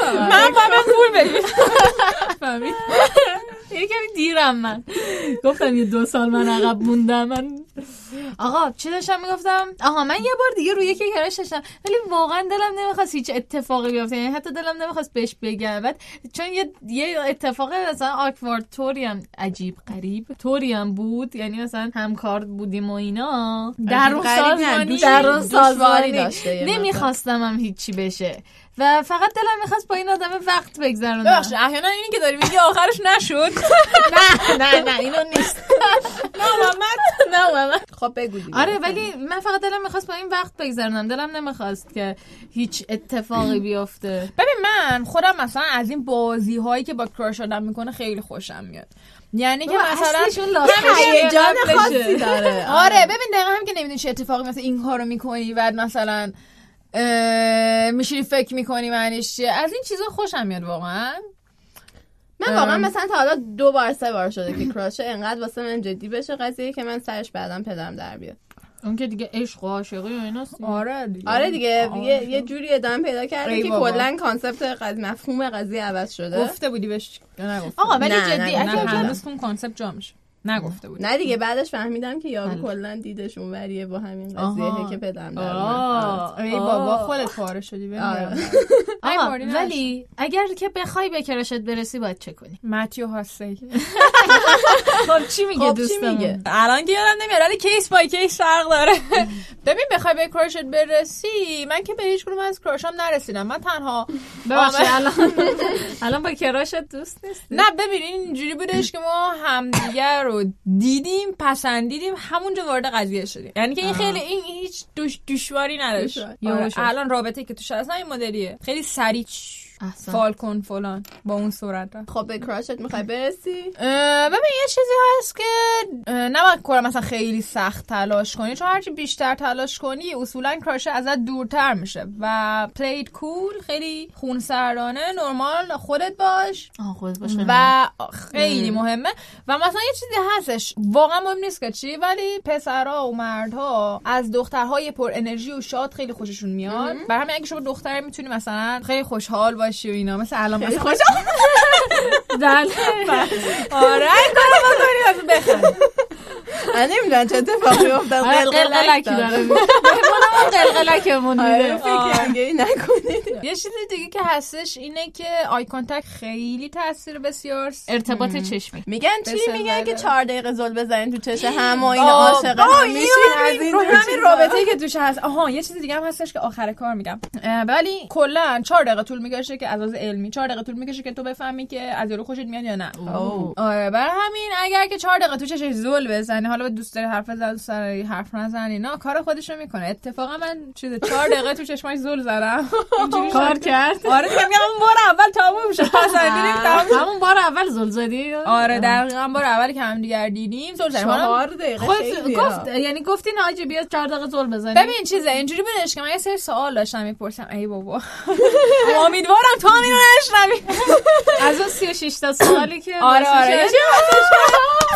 من باید پول بگیر. فهمید؟ یه کمی دیرم من. گفتم یه دو سال من عقب موندم. من آقا چی داشتم می‌گفتم؟ آها من یه بار دیگه روی یکی کراش داشتم. ولی واقعا دلم نمی‌خواست هیچ اتفاقی بیفته. یعنی حتی دلم نمی‌خواست بهش بگم. بعد چون یه یه اتفاق مثلا آکوارد طوری هم عجیب غریب. طوری هم بود. یعنی مثلا همکار بودیم و اینا. در اون غریب نه، سازمانی دوش- در اون دشواری سازمانی داشته نمی‌خواستم هم هیچی بشه. و فقط دلم می‌خواست با این آدم وقت بگذرونم. ببخشید احیانا اینی که داری میگی آخرش نشد. نه نه نه اینو نیست. نه محمد نه محمد. خب بگو آره ولی من فقط دلم می‌خواست با این وقت بگذرونم. دلم نمی‌خواست که هیچ اتفاقی بیفته. ببین من خودم مثلا از این بازی هایی که با کراش آدم می‌کنه خیلی خوشم میاد. یعنی که مثلا هیجان. خاصی داره. آره ببین دقیقا هم که نمی‌دونی چه اتفاقی مثلا این کارو می‌کنی بعد مثلا میشینی فکر می‌کنی معنیش چیه؟ از این چیزا خوشم میاد واقعا. من واقعا مثلا تا حالا دو بار سه بار شده که crush ه انقدر واسه من جدی بشه قضیه که من سرش بعدم پدرم در بیاد. اون که دیگه عشق و عاشقی و ایناست دیگه. آره دیگه. آره دیگه یه, یه جوری ادامه پیدا کرده که. کلا concept قضیه مفهوم قضیه عوض شده. گفته بودی بهش یا نگفته آقا ولی جدی اگه. هنوز اون concept جا میشه. نگفته بودی نه دیگه بعدش فهمیدم که یارو بله. کلا دیدش اونوریه با همین. قضیه که پدرم. آه. ای بابا خودت پاره شدی ببین آره. ولی اگر که بخوای به کراشت برسی باید چه کنی متیو هاسی خب چی میگه خب دوستمون میگه الان که یادم نمیاد ولی کیس بای کیس فرق داره ببین بخوای به کراشت برسی من که به هیچ کدوم از کراشام نرسیدم من تنها ببخشید. الان الان با کراشت دوست نیست نه ببین این اینجوری بودش که ما همدیگر رو دیدیم پسندیدیم همونجا وارد قضیه شدیم یعنی که این خیلی این هیچ دوش دشواری نداشت. آره،. الان رابطه که توش هست این مدلیه خیلی سریع احسن. فال کن فلان با اون صورت رفت. خب به کراشت می‌خوای برسی؟ ببین یه چیزی هست که نباید کلا مثلا خیلی سخت تلاش کنی چون هرچی بیشتر تلاش کنی اصولا کراشه ازت دورتر میشه و پلید کول خیلی خونسردانه نرمال خودت باش. خودت باش و خیلی مهمه. و مثلا یه چیزی هستش واقعا مهم نیست که چی ولی پسرها و مردها از دخترهای پر انرژی و شاد خیلی خوششون میاد. برای همین اگه شما دختر می‌تونی مثلا خیلی خوشحال باشی و اینا. مثل الان مثلا خوش بله. آره. این کارو بکنی بخند من نمی‌دونم چه اتفاقی افتاد. آره، قلقلک قلقلکی داره بهمون قلقلکمون آره میده فکر دیگه نکنید. یه چیزی دیگه که هستش اینه که eye contact خیلی تاثیر بسیار ارتباط چشمی. میگن چی؟ میگن. که چهار دقیقه زل بزنین تو چش هم و این عاشق همین. رابطه که توش هست. آها یه چیز دیگه هم هستش که آخر کار میگم. ولی کلا چهار دقیقه طول می‌کشه که از لحاظ علمی چهار دقیقه طول می‌کشه که تو بفهمی که از یارو خوشت میاد یا نه. آره برای همین اگر که چهار دقیقه تو چشش زل بزنی حالا دوست داری حرف بزن دوست داری حرف نزن اینا کار خودشو می‌کنه. اتفاقا من چیز چهار دقیقه تو چشمش زل زدم. اینجوری کار. کرد. آره دیگه میگم اون بار اول تموم شد. پس. همون بار اول زل زدی؟ آره دقیقا بار اولی که هم دیگر دیدیم. زل زدیم. چهار دقیقه خود. گفت یعنی گفتی نه آجی بیا چهار دقیقه زل بزنی ببین چیزه اینجوری بودش که من یه سری سوال داشتم می‌پرسم ای بابا. امیدوارم تو هم اینو نشنوی. از اون 36 تا سوالی که آره آره.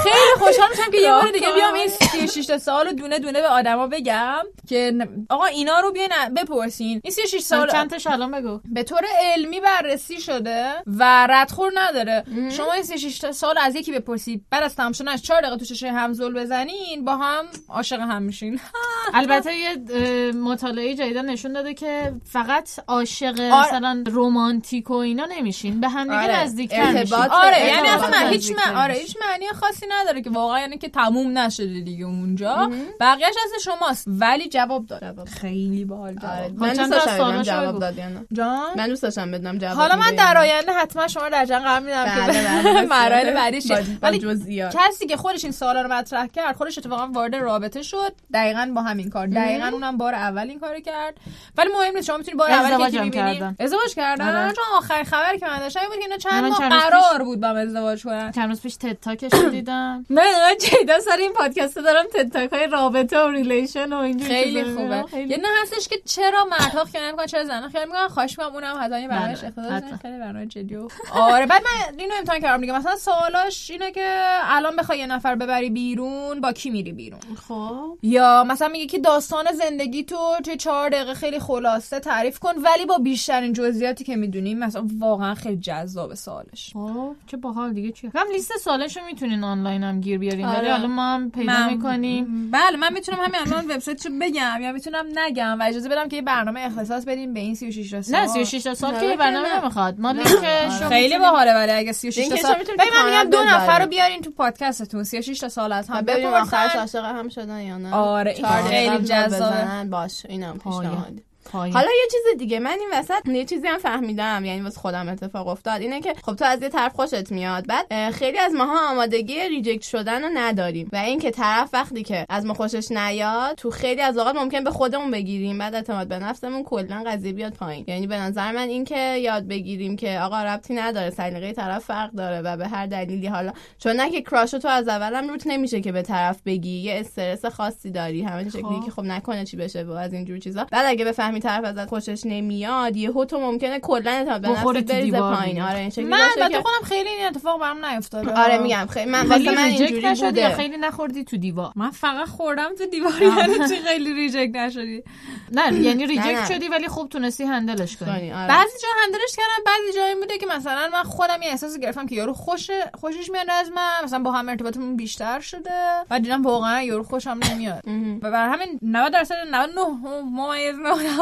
خیلی خوشحال میشم که یه بار دیگه بیام این 36 تا سوال رو دونه دونه به آدما بگم که آقا اینا رو بیاین بپرسین این 36 سال چند تاش الان بگو به طور علمی بررسی شده و ردخور نداره شما این 36 تا سال از یکی بپرسید بعد از تمام شدنش 4 دقیقه تو چشه هم زل بزنین با هم عاشق هم میشین البته یه مطالعه جدیدا نشون داده که فقط عاشق آره. مثلا رومانتیک و اینا نمیشین به هم دیگه آره. نزدیکتر میشین ارتباط- آره یعنی اصلا هیچ. آره میشین. هیچ معنی خاصی نداره که واقعا یعنی که تموم نشده دیگه اونجا. بقیهش از شماست. ولی جواب داد. جواب. خیلی باحال آره. جواب من دوست داشتم جواب. داد یا نه. جان؟ من دوست داشتم بدونم جواب حالا من در. آینده حتما شما در جنگ قرار میدم بله، که بله، مراحل بعدیش ولی جزئیات. کسی که خودش این سوالا رو مطرح کرد خودش اتفاقا وارد رابطه شد. دقیقا با همین کار. دقیقا اونم بار اول این کارو کرد. ولی مهم نیست. شما می‌تونید بار اول که می‌بینید. کردن. ازدواج کردن آره. چون آخرین خبری که من داشتم بود که اینا چند من ماه قرار بود با هم ازدواج کنن. چند روز پیش TED Talk ش دیدم. من جدیدا سر این پادکست دارم TED Talk های رابطه و relation و اینجور خیلی خوبه. خیلی- یه نه هستش که چرا مردها خیال می‌کنن چرا زنها خیال می‌کنن خواهش می‌کنم اونم حتما بله، اختصاص حتما. بدین. خیلی برنامه جدی آره بعد من اینو امتحان کردم دیگه مثلا سوالاش اینه که الان بخوای یه نفر ببری بیرون با کی میری بیرون خب یا مثلا میگه که داستان زندگی تو توی چهار دقیقه خیلی خلاصه تعریف کن ولی با بیشترین جزئیاتی که می‌دونیم مثلا واقعا خیلی جذاب سوالش خب چه باحال دیگه چیه هم لیست سوالاشو می‌تونین آنلاین هم گیر بیارین ولی آره. ما هم پیدا من- می‌کنیم بله من می‌تونم همین الان وبسایتشو بگم یا می‌تونم نگم و اجازه بدم که یه برنامه اختصاص بدیم به این 36 تا سال نه 36 تا سال که برنامه. نمی‌خواد ما. لینکش رو خیلی باحاله ولی اگه 36 تا لینکش سال رو ببین من میگم دو نفر رو. بیارین تو پادکستتون 36 تا سال از هم ببینیم آخرش بپرسن عاشق هم شدن یا نه آره، این خیلی جذابه. بزنن. باش اینم. پیشنهاد پایین. حالا یه چیز دیگه من این وسط یه چیزی هم فهمیدم یعنی واسه خودم اتفاق افتاد. اینه که خب تو از یه طرف خوشت میاد بعد خیلی از ماها آمادگی ریجکت شدن رو نداریم. و اینکه طرف وقتی که از ما خوشش نیاد تو خیلی از اوقات ممکن به خودمون بگیریم. بعد اعتماد به نفسمون کلا قضیه بیاد پایین. یعنی به نظر من اینکه یاد بگیریم که آقا ربطی نداره سلیقه طرف فرق داره و به هر دلیلی. حالا چون نه که کراش تو از اولم روت نمیشه که به طرف بگی. یه استرس خاصی داری. همه شکلی که خب نکنه چی بشه و از اینجور چیزا. بعد اگه بفهمی طرف ازت خوشش نمیاد. یهو تو ممکنه کلا اعتماد به تو بریزه دیوار پایین. آره این شکلی. من البته که- خودم خیلی این اتفاق برام نیفتاده. آره میگم خیلی من خیلی واسه من اینجوری نشدی خیلی نخوردی تو دیوار؟ من فقط خوردم تو دیوار یعنی چی خیلی reject نشدی؟ نه یعنی reject. شدی ولی خوب تونستی handle ش کنی. آره. بعضی جا handle ش کردم بعضی جا این بوده که مثلا من خودم یه احساسی گرفتم که یارو خوش خوشش میاد از من. مثلا با هم ارتباطمون بیشتر شده. و دیدم واقعا یارو خوشم نمیاد. و برای همین 90 درصد 99 ممیز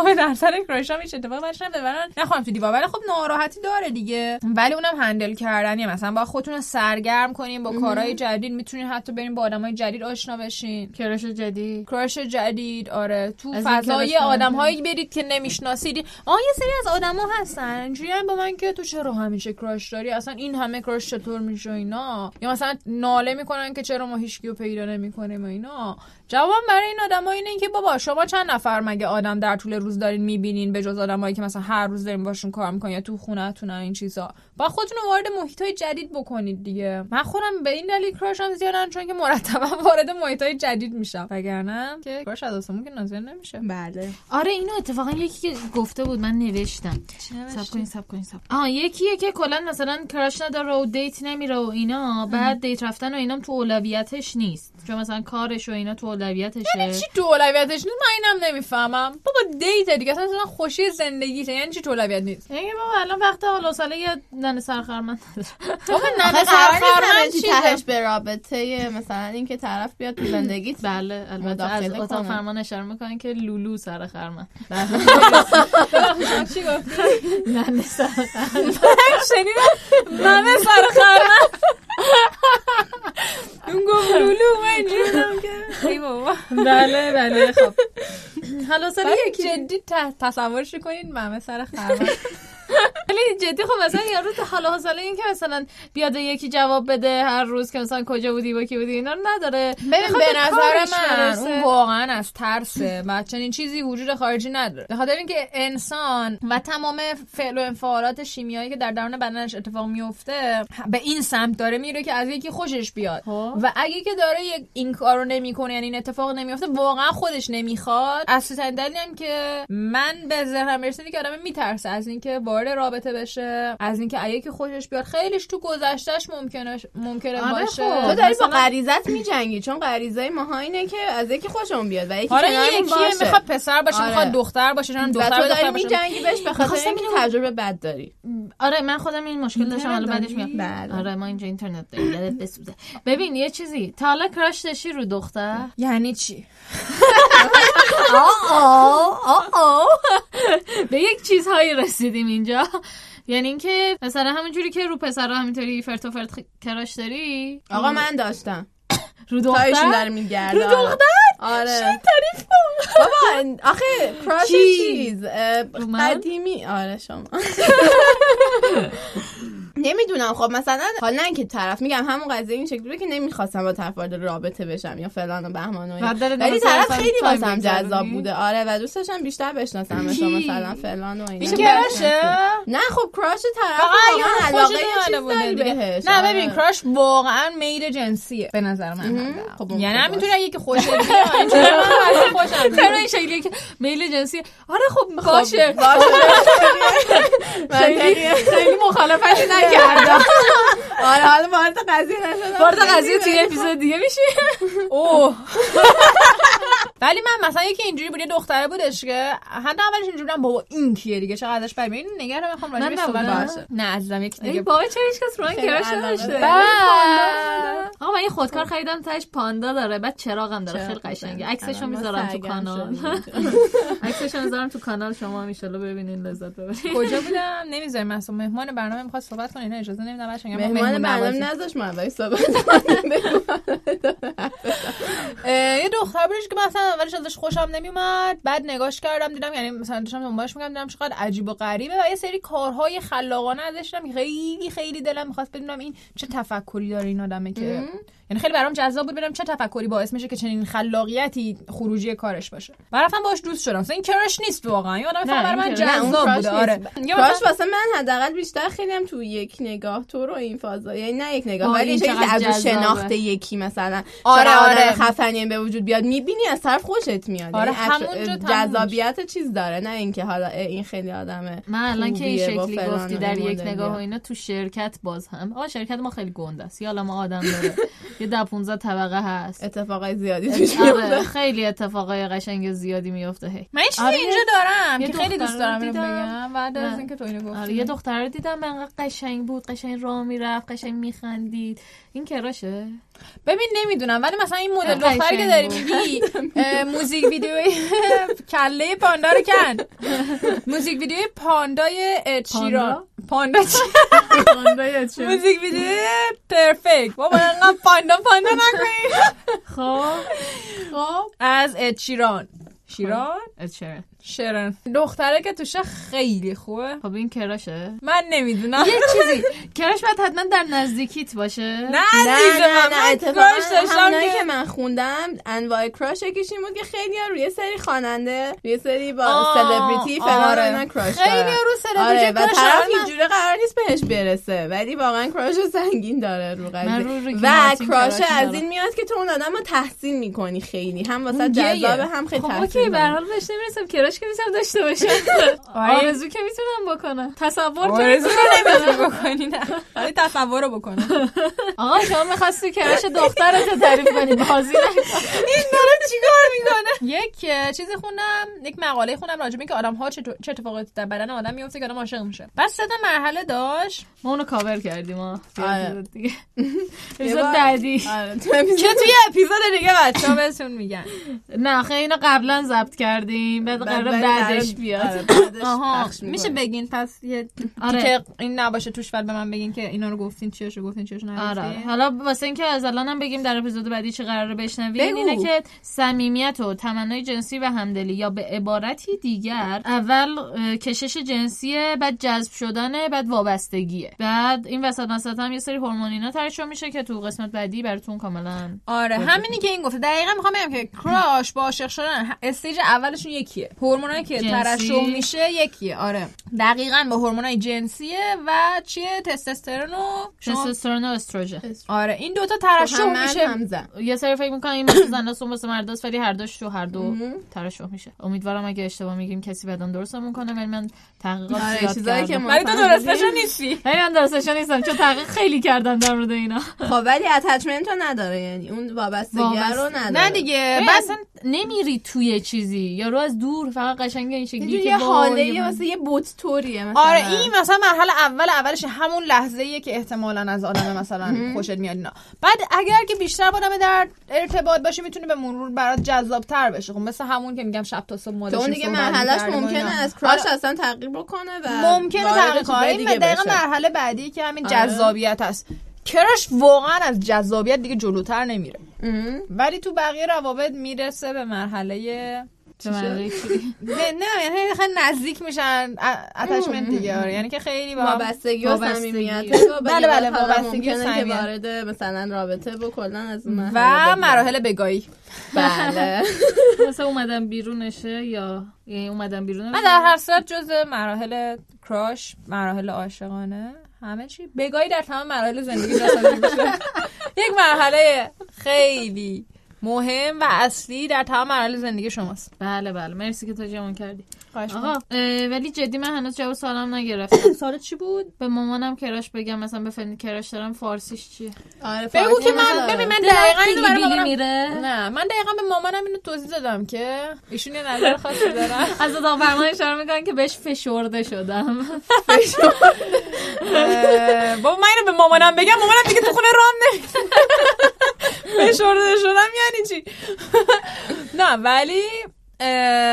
99 درصد crush ام هیچ اتفاقی براش نیفتاد من نخوام تو دیوار. ولی خب ناراحتی داره دیگه. ولی اونم handle کردنیه. مثلا با خودتون رو سرگرم کنین با کارهای جدید. می‌تونین حتی برین با آدمای جدید آشنا بشین. crush جدید. crush جدید آره. تو فضای crush آدمهایی برید که نمی‌شناسید آه یه سری از آدما هستن. اینجوری با من که تو چرا همیشه crush داری؟ اصلا این همه کراش چطور میشه اینا؟ یا مثلا ناله می‌کنن که چرا ما هیچ کیو پیدا نمی‌کنیم و اینا؟ جواب برای این آدما اینه که بابا شما چند نفر مگه آدم در طول روز دارین می‌بینین به جز آدمایی که مثلا هر روز دارین باشون کار می‌کنین یا تو خونه‌تون این چیزا. با خودتون وارد محیط های جدید بکنید دیگه. من خودم به این دلیل کراشم زیادن چون که مرتبا وارد محیط های جدید میشم. وگرنه که کراش از آسمون که نازل نمیشه. بله. آره اینو اتفاقا یکی که گفته بود من نوشتم. صب کنین صب کنین صب آه یکیه که کلا مثلا crush نداره و date نمیره و اینا بعد date رفتن و اینام تو اولویتش نیست. چون مثلا کارش و اینا تو اولویتش چی تو اولویتش نیست؟ من اینم نمی‌فهمم. بابا date دیگه. اصلا مثلا خوشی زندگیته یعنی چی تو اولویت نیست؟ یعنی بابا الان وقت حالا ساله یه ننه سرخرمن بابا آخه نه قرار نیست سرخرمن چی تهش به رابطه مثلا اینکه طرف بیاد تو زندگیت. بله البته از اتاق. فرمان اشاره می‌کنن که لولو سر خرمن چی گفت ننه سرخرمن شنیدم ممه سرخرمن اون گفت لولو من اینجوری که ای بابا بله بله خب حالا ولی یکی جدی تصورش کنین ممه سر خرمن ولی جدی خب مثلا یارو تو حالا حاصله این که مثلا بیاد یکی جواب بده هر روز که مثلا کجا بودی با کی بودی اینا رو نداره ببین به نظر من. اون واقعا از ترسه و چنین چیزی وجود خارجی نداره به خاطر اینکه انسان و تمام فعل و انفعالات شیمیایی که در درون بدنش اتفاق میفته به این سمت داره میره که از یکی خوشش بیاد خب. و اگه که داره یک- این کارو نمی‌کنه یعنی این اتفاق نمیفته واقعا خودش نمی‌خواد اصلا دلیلی هم که من به ذهنم رسیده که آدم میترسه از اینکه وارد رابطه بشه. از اینکه اگه که خوشش بیاد خیلیش تو گذشتهش ممکنه ممکنه آره باشه. خب. تو داری با غریزت میجنگی چون غریزه ماها اینه که از یکی خوشمون بیاد و یکی کنارمون این یکیه باشه. می‌خواد پسر باشه آره. می‌خواد دختر باشه چون دختر تو داری دختر باشه. میجنگی بهش به خاطر اینکه تجربه بد داری. آره من خودم این مشکل داشتم حالا بعدش؟ میام بله. آره ما اینجا اینترنت داریم یادت بسوزه. ببین یه چیزی تا حالا کراش داشتی رو دختر؟ یعنی چی؟ به یک چیزهایی رسیدیم اینجا. یعنی اینکه مثلا همونجوری که رو پسر همینطوری فرت و فرت کراش داری؟ آقا من داشتم. رو دختر؟ داره میگرده. رو دختر؟ آره. تعریف کن. بابا آخه کراش؟ چیز؟ قدیمی؟ آره شما. نمی‌دونم خب مثلا حالا اینکه طرف میگم همون قضیه این شکلی که نمی‌خواستم با طرف وارد رابطه بشم یا فلان و بهمان و ولی مثلا طرف مثلا خیلی واسم؟ جذاب بوده آره و دوست داشتم بیشتر بشناسم کی؟ مثلا فلان و اینا این کراشه نه خب کراش طرف علاقه. بهش نه آره. ببین کراش واقعا میل جنسیه به نظر من. خب یعنی همینطوری باشه. اگه که خوشت خوشم چرا. این شکلیه که میل جنسی آره خب باشه باشه خیلی خیلی مخالفتی نکردم آره حالا وارد قضیه نشدم. وارد قضیه توی اپیزود دیگه میشی اوه. ولی من مثلا یکی اینجوری بود یه دختره بودش که حتی اولش اینجوری بودم بابا این کیه دیگه چقدر ازش بر این نگه رو می‌خوام راجع صحبت. نه عزیزم یکی دیگه بابا چرا هیچ کس رو کراش نداشته؟ داره. بعد- آقا من یه خودکار خریدم تاش پاندا داره بعد چراغم داره. خیلی. قشنگه. عکسشو می‌ذارم تو کانال. عکسشو می‌ذارم تو کانال شما هم ان ببینین لذت ببرین. کجا بودم؟ نمی‌ذاریم مثلا مهمان برنامه می‌خواد صحبت کنه اینا اجازه نمیدم بچه‌ها مهمان مهمون برنامه. نذاش من اولش صحبت یه دختر بودش که مثلا اولش ازش خوشم نمیومد بعد نگاش کردم دیدم یعنی مثلا داشتم دنبالش میگم دیدم چقدر عجیب و غریبه و یه سری کارهای خلاقانه ازش دیدم خیلی خیلی دلم می‌خواست بدونم این چه تفکری داره این آدمه که یعنی خیلی برام جذاب بود ببینم چه تفکری باعث میشه که چنین خلاقیتی خروجی کارش باشه. و رفتم باش دوست شدم. این کرش نیست واقعا. این آدم نه، فقط برای من اون جذاب نیست. آره. مثلا- واسه من حداقل بیشتر خیلی هم تو یک نگاه تو رو این فازا یعنی نه یک نگاه ولی این این شکلی که چقدر از. شناخت یکی مثلا. آره، آره. خفنی به وجود بیاد؟ می‌بینی از طرف خوشت میاد. آره، یعنی تموم جذابیت چیز داره. نه اینکه حالا این خیلی آدمه من الان که این شکلی گفتی در یک. نگاه و اینا تو شرکت باز هم. آقا شرکت ما خیلی گنده است. یا ما آدم داره. یه ده 15 طبقه هست. اتفاقای زیادی توش آره میفته. خیلی اتفاقای قشنگ زیادی میفته هی. من چیزی آره، اینجا دارم که خیلی دوست دختر رو دارم اینو دیدم. بگم. بعد از نه. اینکه تو اینو گفتی. آره یه دختر رو دیدم انقدر قشنگ بود قشنگ راه می‌رفت قشنگ میخندید. این کراشه؟ ببین نمی‌دونم ولی مثلا این مدل دختری که داری. میگی موزیک ویدیوی کله پاندا رو کن. موزیک ویدیوی پاندای پاندا چی؟ موزیک ویدیوی پرفکت. بابا انقدر پاندا پاندا نکنی خب خب. از اد شیران. شیران. شرن. دختره که توشه خیلی خوبه. خب این کراشه؟ من نمی‌دونم. یه چیزی. کراش باید حتما در نزدیکیت باشه. نه نه نه نه که که من خوندم انواع کراش یکیش این بود که خیلی روی سری خواننده روی سری با سلبریتی فلان و آره. اینا کراش خیلی رو سلبریتی آره و کراش. من- اینجوری قرار نیست بهش برسه ولی واقعا کراش سنگین داره رو قضیه. ریکی و کراش از. این میاد که تو اون آدم رو تحسین می‌کنی خیلی. هم واسه گیه. جذابه هم خیلی خب اوکی تحسین به هر حال نمی‌رسم. کراش که می‌تونم داشته باشم. آرزو که می‌تونم بکنم. تصور که آرزو می‌تونم رو نمی‌تونی بکنی نه. ولی تصور رو بکنم آقا شما می‌خواستی کراش دخترت تعریف کنی بازی این داره چیکار می‌کنه؟ یک چیزی خوندم یک مقاله خوندم راجع به اینکه آدم ها چه اتفاقاتی در بدن آدم میفته که آدم عاشق میشه. بعد سه تا مرحله داشت. ما اونو کاور کردیم ما. دیگه. بعدی. آره که توی اپیزود دیگه بچه ها بهتون میگن. نه خیلی اینو قبلا ضبط کردیم. بعد قرار بعدش بیاد آره، آها. میشه بگین پس یه آره. که این نباشه توش ولی به من بگین که اینا رو گفتین چیاشو گفتین چیاشو آره نگفتین حالا واسه اینکه از الان هم بگیم در اپیزود بعدی چه قراره بشنویم بگو. اینه که صمیمیت و تمنای جنسی و همدلی یا به عبارتی دیگر اول کشش جنسیه بعد جذب شدنه بعد وابستگیه بعد این وسط وسط هم یه سری هورمونینا ترشح میشه که تو قسمت بعدی براتون کاملا آره همینی که این گفته دقیقا می‌خوام بگم که کراش با عاشق شدن استیج اولشون یکیه هورمونایی که جنسی. ترشح میشه یکیه. آره. دقیقا با هورمونای جنسیه و چیه؟ تستوسترون و شما- تستوسترون و استروژن. آره. این دوتا ترشح من میشه. هم زن یه سری فکر می‌کنن این مثل زنداست واسه مرداست ولی هر دوش تو هر دو ترشح میشه. امیدوارم اگه اشتباه میگیم کسی بعدم درستمون کنه ولی من تحقیقات آره زیاد چیزایی که ولی تو. درستشو نیستی. ولی من درستش نیستم چون تحقیق خیلی کردم در مورد اینا. خب ولی اتچمنت رو نداره یعنی اون وابستگی رو نداره. نه دیگه بعد اصلا نمیری توی چیزی. یا رو از دور فقط قشنگ این یه شکلی یه حاله یه واسه یه بوت توریه مثلا آره این مثلا مرحله اول اولش همون لحظه ایه که احتمالا از آدم مثلا خوشت میاد اینا بعد اگر که بیشتر با آدم در ارتباط باشی می‌تونه به مرور برات جذاب تر بشه خب مثل همون که میگم شب تا صبح که اون دیگه مرحلهش. ممکنه از کراش آره. اصلا تغییر بکنه و ممکنه تغییر کنه این دیگه دقیقا. مرحله بعدی که همین آره. جذابیت هست کرش واقعا از جذابیت دیگه جلوتر نمیره. ولی تو بقیه روابط می‌رسه به مرحله؟ نه نه یعنی خیلی نزدیک میشن اتچمنت دیگه آره. یعنی که خیلی با هم- وابستگی و. صمیمیت بله، بله، وابستگی که صمیمیت. وارد مثلا رابطه و کلا از اون و. مراحل بگاهی بله مثلا اومدن بیرونشه یا یعنی اومدن بیرون من در هر صورت جز مراحل کراش مراحل عاشقانه همه چی بگاهی در تمام مراحل زندگی یک مرحله خیلی مهم و اصلی در تمام مراحل زندگی شماست. بله بله. مرسی که تو جمع کردی. آقا ولی جدی من هنوز جواب سوالم نگرفتم. سال چی بود؟ به مامانم کراش بگم مثلا به کراش دارم فارسیش چیه؟ آره بگو فارسی که من. ببین من دقیقا اینو برای مامانم میره. نه من دقیقا به مامانم اینو توضیح دادم که ایشون یه نظر خاصی دارن. از اتاق فرمان اشاره می‌کنن که بهش فشرده شدم. اه، بابا من اینو به مامانم بگم مامانم دیگه تو خونه رام نمی‌زنه فشرده شدم یعنی چی؟ نه ولی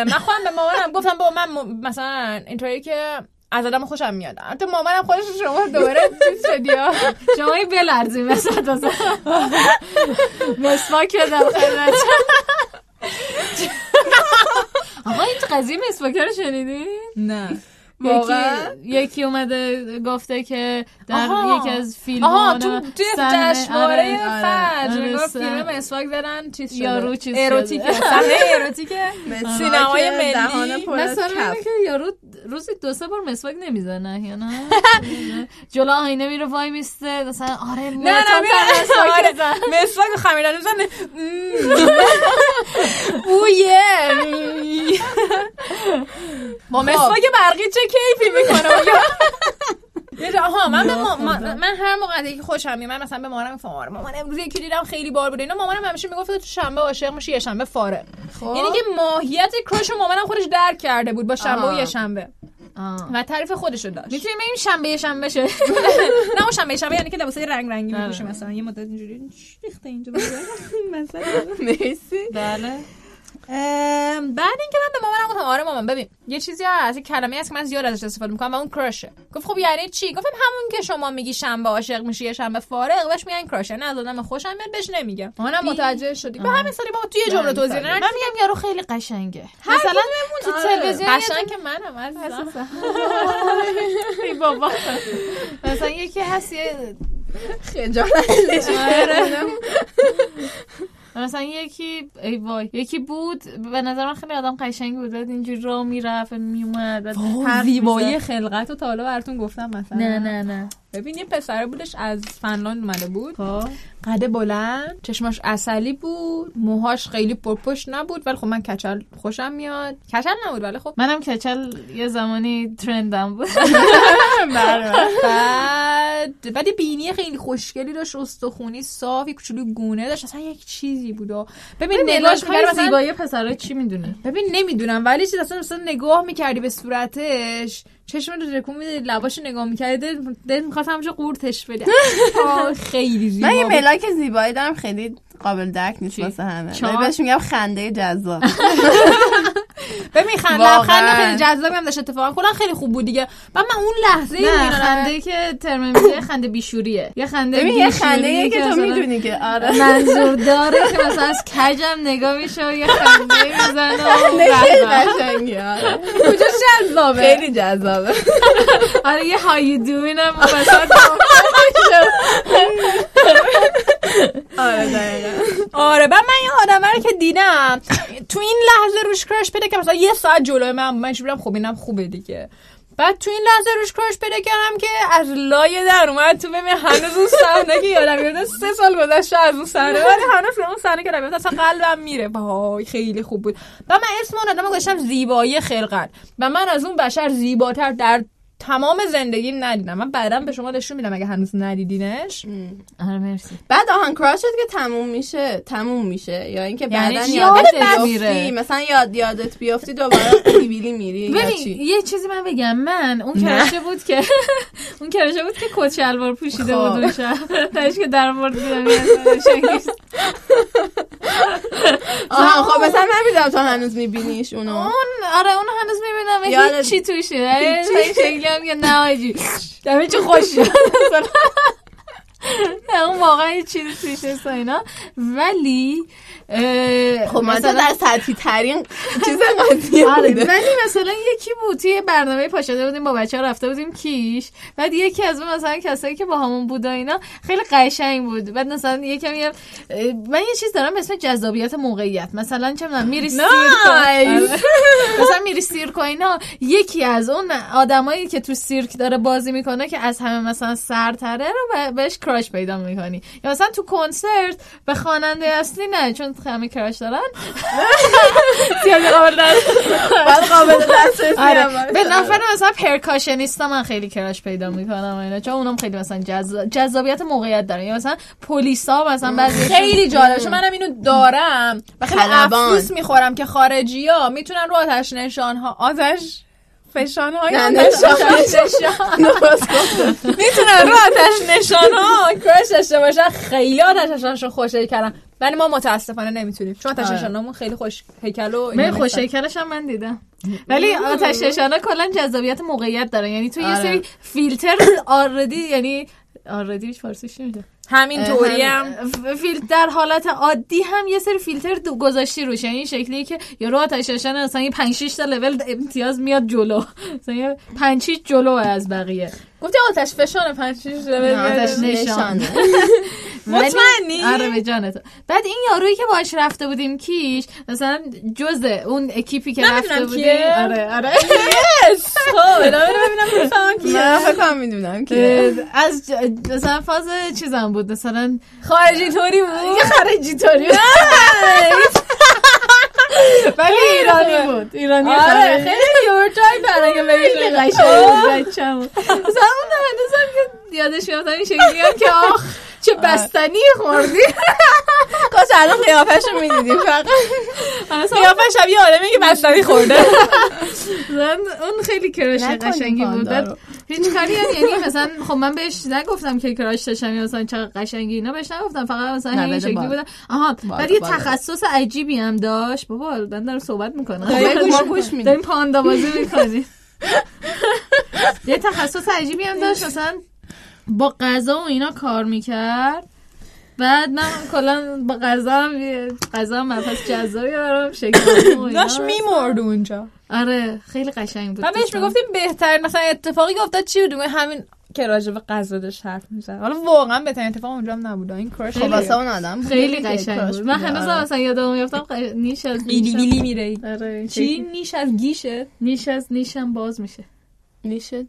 من خودم به مامانم گفتم بابا من مثلا اینطوری که از آدم خوشم میاد. حتی مامانم خودش شما دوباره چیز شدی ها. شما این بلرزی مثلا مسواک بدم خیلی آقا این قضیه مسواکه رو شنیدین؟ نه. واقعا؟ یکی, یکی اومده گفته که در آها. یکی از فیلم آها تو جشنواره آره، فجر. آره، سن. فیلم مسواک زدن چیز شده. یارو چیز اروتیکه. شده. صحنه اروتیکه. مسواک سینمای ملی. مثلا که یارو روزی دو سه بار مسواک نمی‌زنه یا نه؟ جلو آینه میره وای میسته. مثلا آره نه نه مسواک آره، مسواک خمیردن می‌زنه اویه با مسواک برقی چه کیفی جا- آها من به ما- ما- من هر موقع که خوشم میاد من مثلا به مامانم گفتم آره مامان امروز یکی دیدم خیلی بار بوده. اینا مامانم همیشه می‌گفت تو شنبه عاشق میشی یه شنبه فارغ خب. یعنی که ماهیت کراش مامانم خودش درک کرده بود با شنبه و. یه شنبه. آه. و تعریف خودشو داشت. می‌تونیم بگیم شنبه یه شنبه شه. نه اون شنبه شنبه یعنی که لباسای رنگ رنگی آره. میپوشه مثلا یه مدت اینجوری ریخته اینجا؟ مثلا. مرسی بله. بعد اینکه من به مامانم گفتم آره مامان ببین یه چیزی هست یه کلمه هست که من زیاد ازش استفاده می‌کنم و اون کرشه گفت خب یعنی چی؟ گفتم همون که شما میگی شنبه عاشق میشی یه شنبه فارغ بهش میگن کرش یعنی از آدم خوشم میاد بهش نمیگم. مامانم متوجه شدی. به همین سالی بابا توی جمله توضیح. نه من میگم یارو خیلی قشنگه. مثلا تو تلویزیون. یه قشنگ که منم عزیزم. بابا. مثلا یکی هست یه خجالت مثلا یکی ای وای یکی بود به نظر من خیلی آدم قشنگی بود اینجوری راه می‌رفت میومد حرف زیبایی. خلقت رو تا حالا براتون گفتم مثلا نه نه نه ببین یه پسره بودش از فنلاند اومده بود. خب. قده بلند چشماش اصلی بود موهاش خیلی پرپشت نبود ولی خب من کچل خوشم میاد. کچل نبود ولی خب منم کچل یه زمانی ترندم بود. بعد بعد یه بینی خیلی خوشگلی داشت استخونی صاف یه کوچولو گونه داشت. اصلا یک چیزی بود. و ببین نگاهش می‌کردی مثلا زیبایی پسرا چی می‌دونه؟ ببین نمی‌دونم ولی چیز اصلا مثلا نگاه می‌کردی به صورتش. چشم رو تکون می‌دادی لباش نگاه می‌کردی دل می‌خواست همونجا قورتش بدی آه، خیلی زیبا من یه. ملاک زیبایی دارم خیلی قابل درک نیست؟ واسه همه؟ ولی بهش میگم خنده جذاب ببین. لبخند خیلی جذابی هم داشت اتفاقا کلا خیلی خوب بود دیگه. و من اون لحظه نه خنده که ترم میشه خنده بیشوریه. یه خنده ببین یه خنده که تو مثلا می‌دونی که آره. منظور داره که مثلا از کجم نگاه میشه و یه خنده می‌زنه خیلی آره. کجاش جذابه؟ خیلی جذابه. آره یه doing هم وسط آره دقیقا. آره بعد من یه آدمه رو که دیدم تو این لحظه روش کرش پیدا که مثلا یه ساعت جلوی من من بودم؟ خب اینم خوبه دیگه. بعد تو این لحظه روش کرش پیدا کردم که از لایه در اومد. تو ببین هنوز اون صحنه که یادم میاد سه سال گذشته از اون صحنه. ولی هنوز اون صحنه که میاد. اصلا قلبم میره. وای خیلی خوب بود. و من اسم اون آدم گذاشتم زیبایی خلقت. و من از اون بشر زیباتر در تمام زندگیم ندیدم. من بعدا به شما نشون میدم اگه هنوز ندیدینش. آره مرسی. بعد آهان کراشت که تموم میشه تموم میشه. یا اینکه یعنی بعدا؟ یادت میره. مثلا یاد یادت بیفتی دوباره سیبیلی میری یا چی؟ یه چیزی من بگم. من اون کرشه بود که اون کرشه بود که کت شلوار پوشیده خب. بود اون شب. تاش که در مورد آها خب مثلا من می‌دونم تو هنوز میبینیش اونو. اون آره اون هنوز می‌بینم هیچی توشه؟ این شکلی هم که نه آجی. همه چی خوش اون واقعا هیچ چیزی توش اینا. ولی خب مثلا در سطحی ترین چیز قضیه آره بوده. ولی مثلا یکی بود توی برنامه پاشده بودیم با بچه ها رفته بودیم کیش. بعد یکی از اون مثلا کسایی که با همون بود اینا خیلی قشنگ بود. بعد مثلا یکم یه من یه چیز دارم اسم جذابیت موقعیت. مثلا چه می‌دونم میری سیرک. آره. مثلا میری سیرک اینا. یکی از اون آدمایی که تو سیرک داره بازی می‌کنه که از همه مثلا سرتره رو به- بهش کراش پیدا می‌کنی. یا مثلا تو کنسرت به خواننده اصلی نه چون همه کراش دارن. زیادی قابل دسترسی آره. به نفر مثلا پرکاشنیستا من خیلی کراش پیدا می‌کنم اینا چون اونم خیلی مثلا جذاب- جذابیت موقعیت داره. یا مثلا پلیسا مثلا بعضی خیلی جالبه. منم اینو دارم. و خیلی. افسوس می‌خورم که خارجی ها می‌تونن رو آتش نشان ها آتش فشان های آتش نشان. می‌تونن رو آتش نشان ها کرش داشته باشن خیلی آتش نشانشون خوش کردن ولی ما متاسفانه نمی‌تونیم چون آتش آره. نشانمون خیلی خوش هیکل و من خوش. هیکلش هم من دیدم ولی آتش نشانا کلا جذابیت موقعیت داره یعنی تو یه آره. سری فیلتر already یعنی already فارسیش چی میشه همین طوری هم. فیلتر در حالت عادی هم یه سری فیلتر دو- گذاشتی روش. یعنی این شکلی که یارو آتش نشان مثلا یه 5 6 تا لول امتیاز میاد جلو. مثلا یه 5 6 جلو از بقیه. گفتی آتش فشان پنج شیش نه، آتش آتش نشان. مطمئنی؟ آره به جانت بعد این یارویی که باش رفته بودیم کیش مثلا جزء اون اکیپی که رفته بودیم. آره آره. یس خب ببینم می‌فهمم کیه. فکر می‌دونم که از مثلا فاز چیزم بود مثلا خارجی طوری بود؟ خارجی طوری ولی ایرانی بود. ایرانی آره. خیلی یور تایپ برای که خیلی قشنگ بود اون هنوزم که یادش میافتم این شکلی هم که آخ چه بستنی خوردی. کاش الان قیافه‌شو می‌دیدیم فقط. قیافه شبیه آدمی که بستنی خورده. من اون خیلی نکنیم قشنگی بود رو. هیچ کاری هم یعنی مثلا خب من بهش نگفتم که کراش داشتم یا مثلا چقدر قشنگی اینا بهش نگفتم فقط مثلا همین شکلی. بودم آها بعد یه. تخصص عجیبی هم داشت بابا من دارم صحبت می‌کنم داریم ما گوش میدیم. داریم پاندا بازی می‌کنیم یه تخصص عجیبی هم داشت مثلا با غذا و اینا کار می‌کرد بعد من کلا با غذا هم غذا هم پس جذابی برام شکل. داشت میمرد اونجا. آره خیلی قشنگ بود. و بهش می‌گفتیم بهترین مثلا اتفاقی که افتاد چی بود؟ همین که راجع به غذا داشت حرف می‌زد. حالا واقعا بهترین اتفاق اونجا هم نبود. این کراش خب واسه اون آدم خیلی قشنگ بود. من. هنوز آره. مثلا یادم میافتم نیش از بیلی میره آره چی. نیش از گیشه؟ نیش از نیشم باز میشه. میشه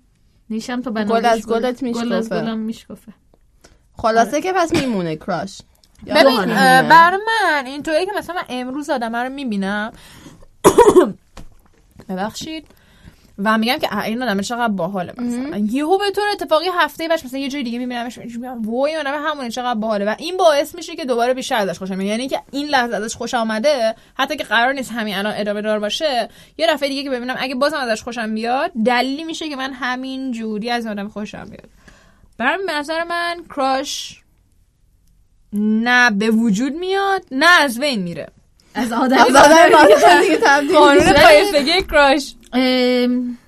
نیشم تو گل از گلت گل از میشکفه. گلم میشکفه خلاصه که پس میمونه کراش. ببین بر من اینطوری که مثلا من امروز آدمه رو می‌بینم. ببخشید. و میگم که این آدم چقدر باحاله مثلا. یهو به طور اتفاقی هفته بعدش مثلا یه جای دیگه میبینمش میگم وای آدم همونه چقدر باحاله. و این باعث میشه که دوباره بیشتر ازش خوشم. یعنی که این لحظه ازش خوش آمده حتی که قرار نیست همین الان ادامه دار باشه یه دفعه دیگه که ببینم اگه بازم ازش خوشم بیاد دلیلی میشه که من همین جوری از آدم خوشم بیاد برام به نظر من کراش نه به وجود میاد نه از بین میره. از آدمی از آدم دیگه تبدیل قانون. پایستگی کراش.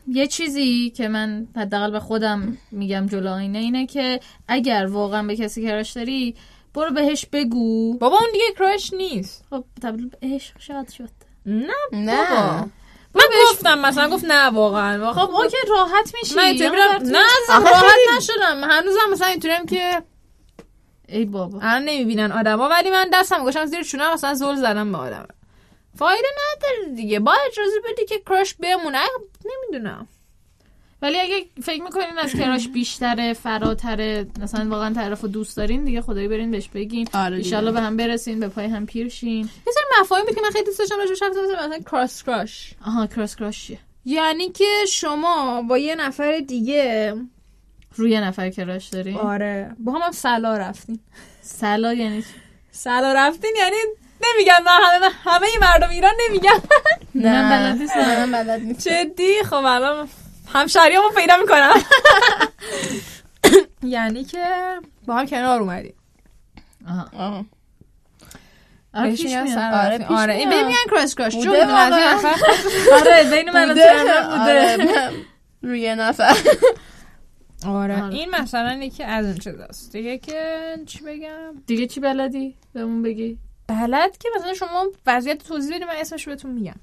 یه چیزی که من حداقل به خودم میگم جلو آینه اینه که اگر واقعا به کسی کراش داری برو بهش بگو. بابا اون دیگه کراش نیست. خب تبدیل به عشق شاید شد. نه نه. بابا. من گفتم مثلا گفت نه واقعا. خب اوکی راحت میشی. من نفر نه راحت نشدم. هنوزم مثلا اینطوریم که ای بابا. الان نمی‌بینن آدما ولی من دستم گوشم زیر چونم مثلا زل زدم به آدم. فایده نداره دیگه. با اجازه بدی که کراش بمونه. نمی‌دونم. ولی اگه فکر می‌کنین از کراش بیشتره فراتره مثلا واقعا طرف رو دوست دارین دیگه خدایی برین بهش بگین. آره به هم برسین به پای هم پیر شین. یه سری مفاهیمی که من خیلی دوست داشتم راجعش زدم مثلا کراس کراش. آها کراس کراش یعنی که شما با یه نفر دیگه روی یه نفر کراش داری آره. با هم, هم سلا رفتین. سلا یعنی؟ سلا رفتین یعنی نمیگن من همه همه مردم ایران نمیگن من بلد نیستم. من بلد نیستم. جدی؟ خب الان همشریامو پیدا می‌کنم. یعنی که با هم کنار اومدیم. آره پیش آره،. پیش آره. این. بهم میگن کراش کراش بوده چون آره بین من و بوده. آره، روی یه نفر. آره. آره. این مثلا یکی از اون چیزاست. دیگه که چی بگم؟ دیگه چی بلدی؟ بهمون بگی. بلد که مثلا شما وضعیت توضیح بدید من اسمش بهتون میگم.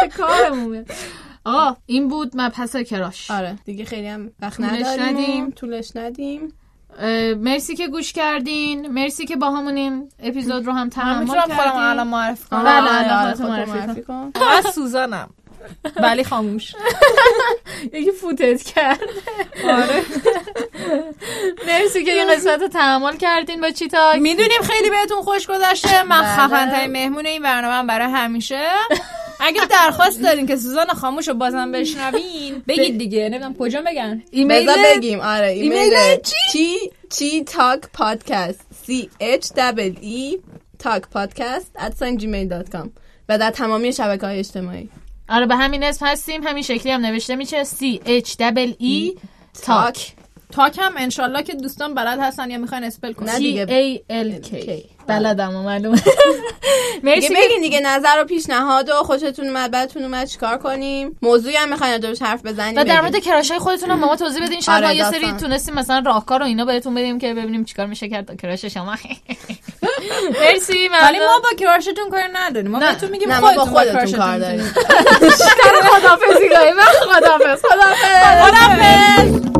چه کارمونه. آقا این بود مبحث کراش. آره دیگه خیلی هم وقت طولش نداریم ندیم. طولش ندیم. مرسی که گوش کردین. مرسی که با همون این اپیزود رو هم من تحمل می‌تونم خودم کردین. الان معرفی کنم. بله، آره، الان آره، معرفی معرفی کن. من سوزانم. ولی خاموش. یکی فوتت کرد. آره. مرسی که این قسمت رو تحمل کردین با چیتا می‌دونیم خیلی بهتون خوش گذشته. من بله. خفن ترین مهمون این برنامه برای همیشه. اگه درخواست دارین که سوزان خاموش رو بازم بشنوین بگید دیگه نمی‌دونم کجا بگن ایمیل بگیم آره ایمیل چی چی تاک پادکست C H E E talk podcast at gmail.com و در تمامی شبکه های اجتماعی آره به همین اسم هستیم همین شکلی هم نوشته میشه C H E E تاک تاک هم انشالله که دوستان بلد هستن یا می‌خواین اسپل کنن. دیگه. A L K. K. بلدم معلومه مرسی بگین دیگه نظر و پیشنهاد و خوشتون اومد بدتون اومد چیکار کنیم؟ موضوعی هم می‌خواین درش حرف بزنیم. و در. مورد کراشای خودتون هم ما توضیح بدین. شاید آره، ما یه سری. تونستیم مثلا راهکار و اینا بهتون بدیم که ببینیم چیکار میشه کرد با کراش شما. مرسی ولی. ما با کراشتون کاری نداریم. ما بهتون میگیم خودتون با خودتون کراشتون کار. داریم. خدافزی کنیم خدافز خدافظ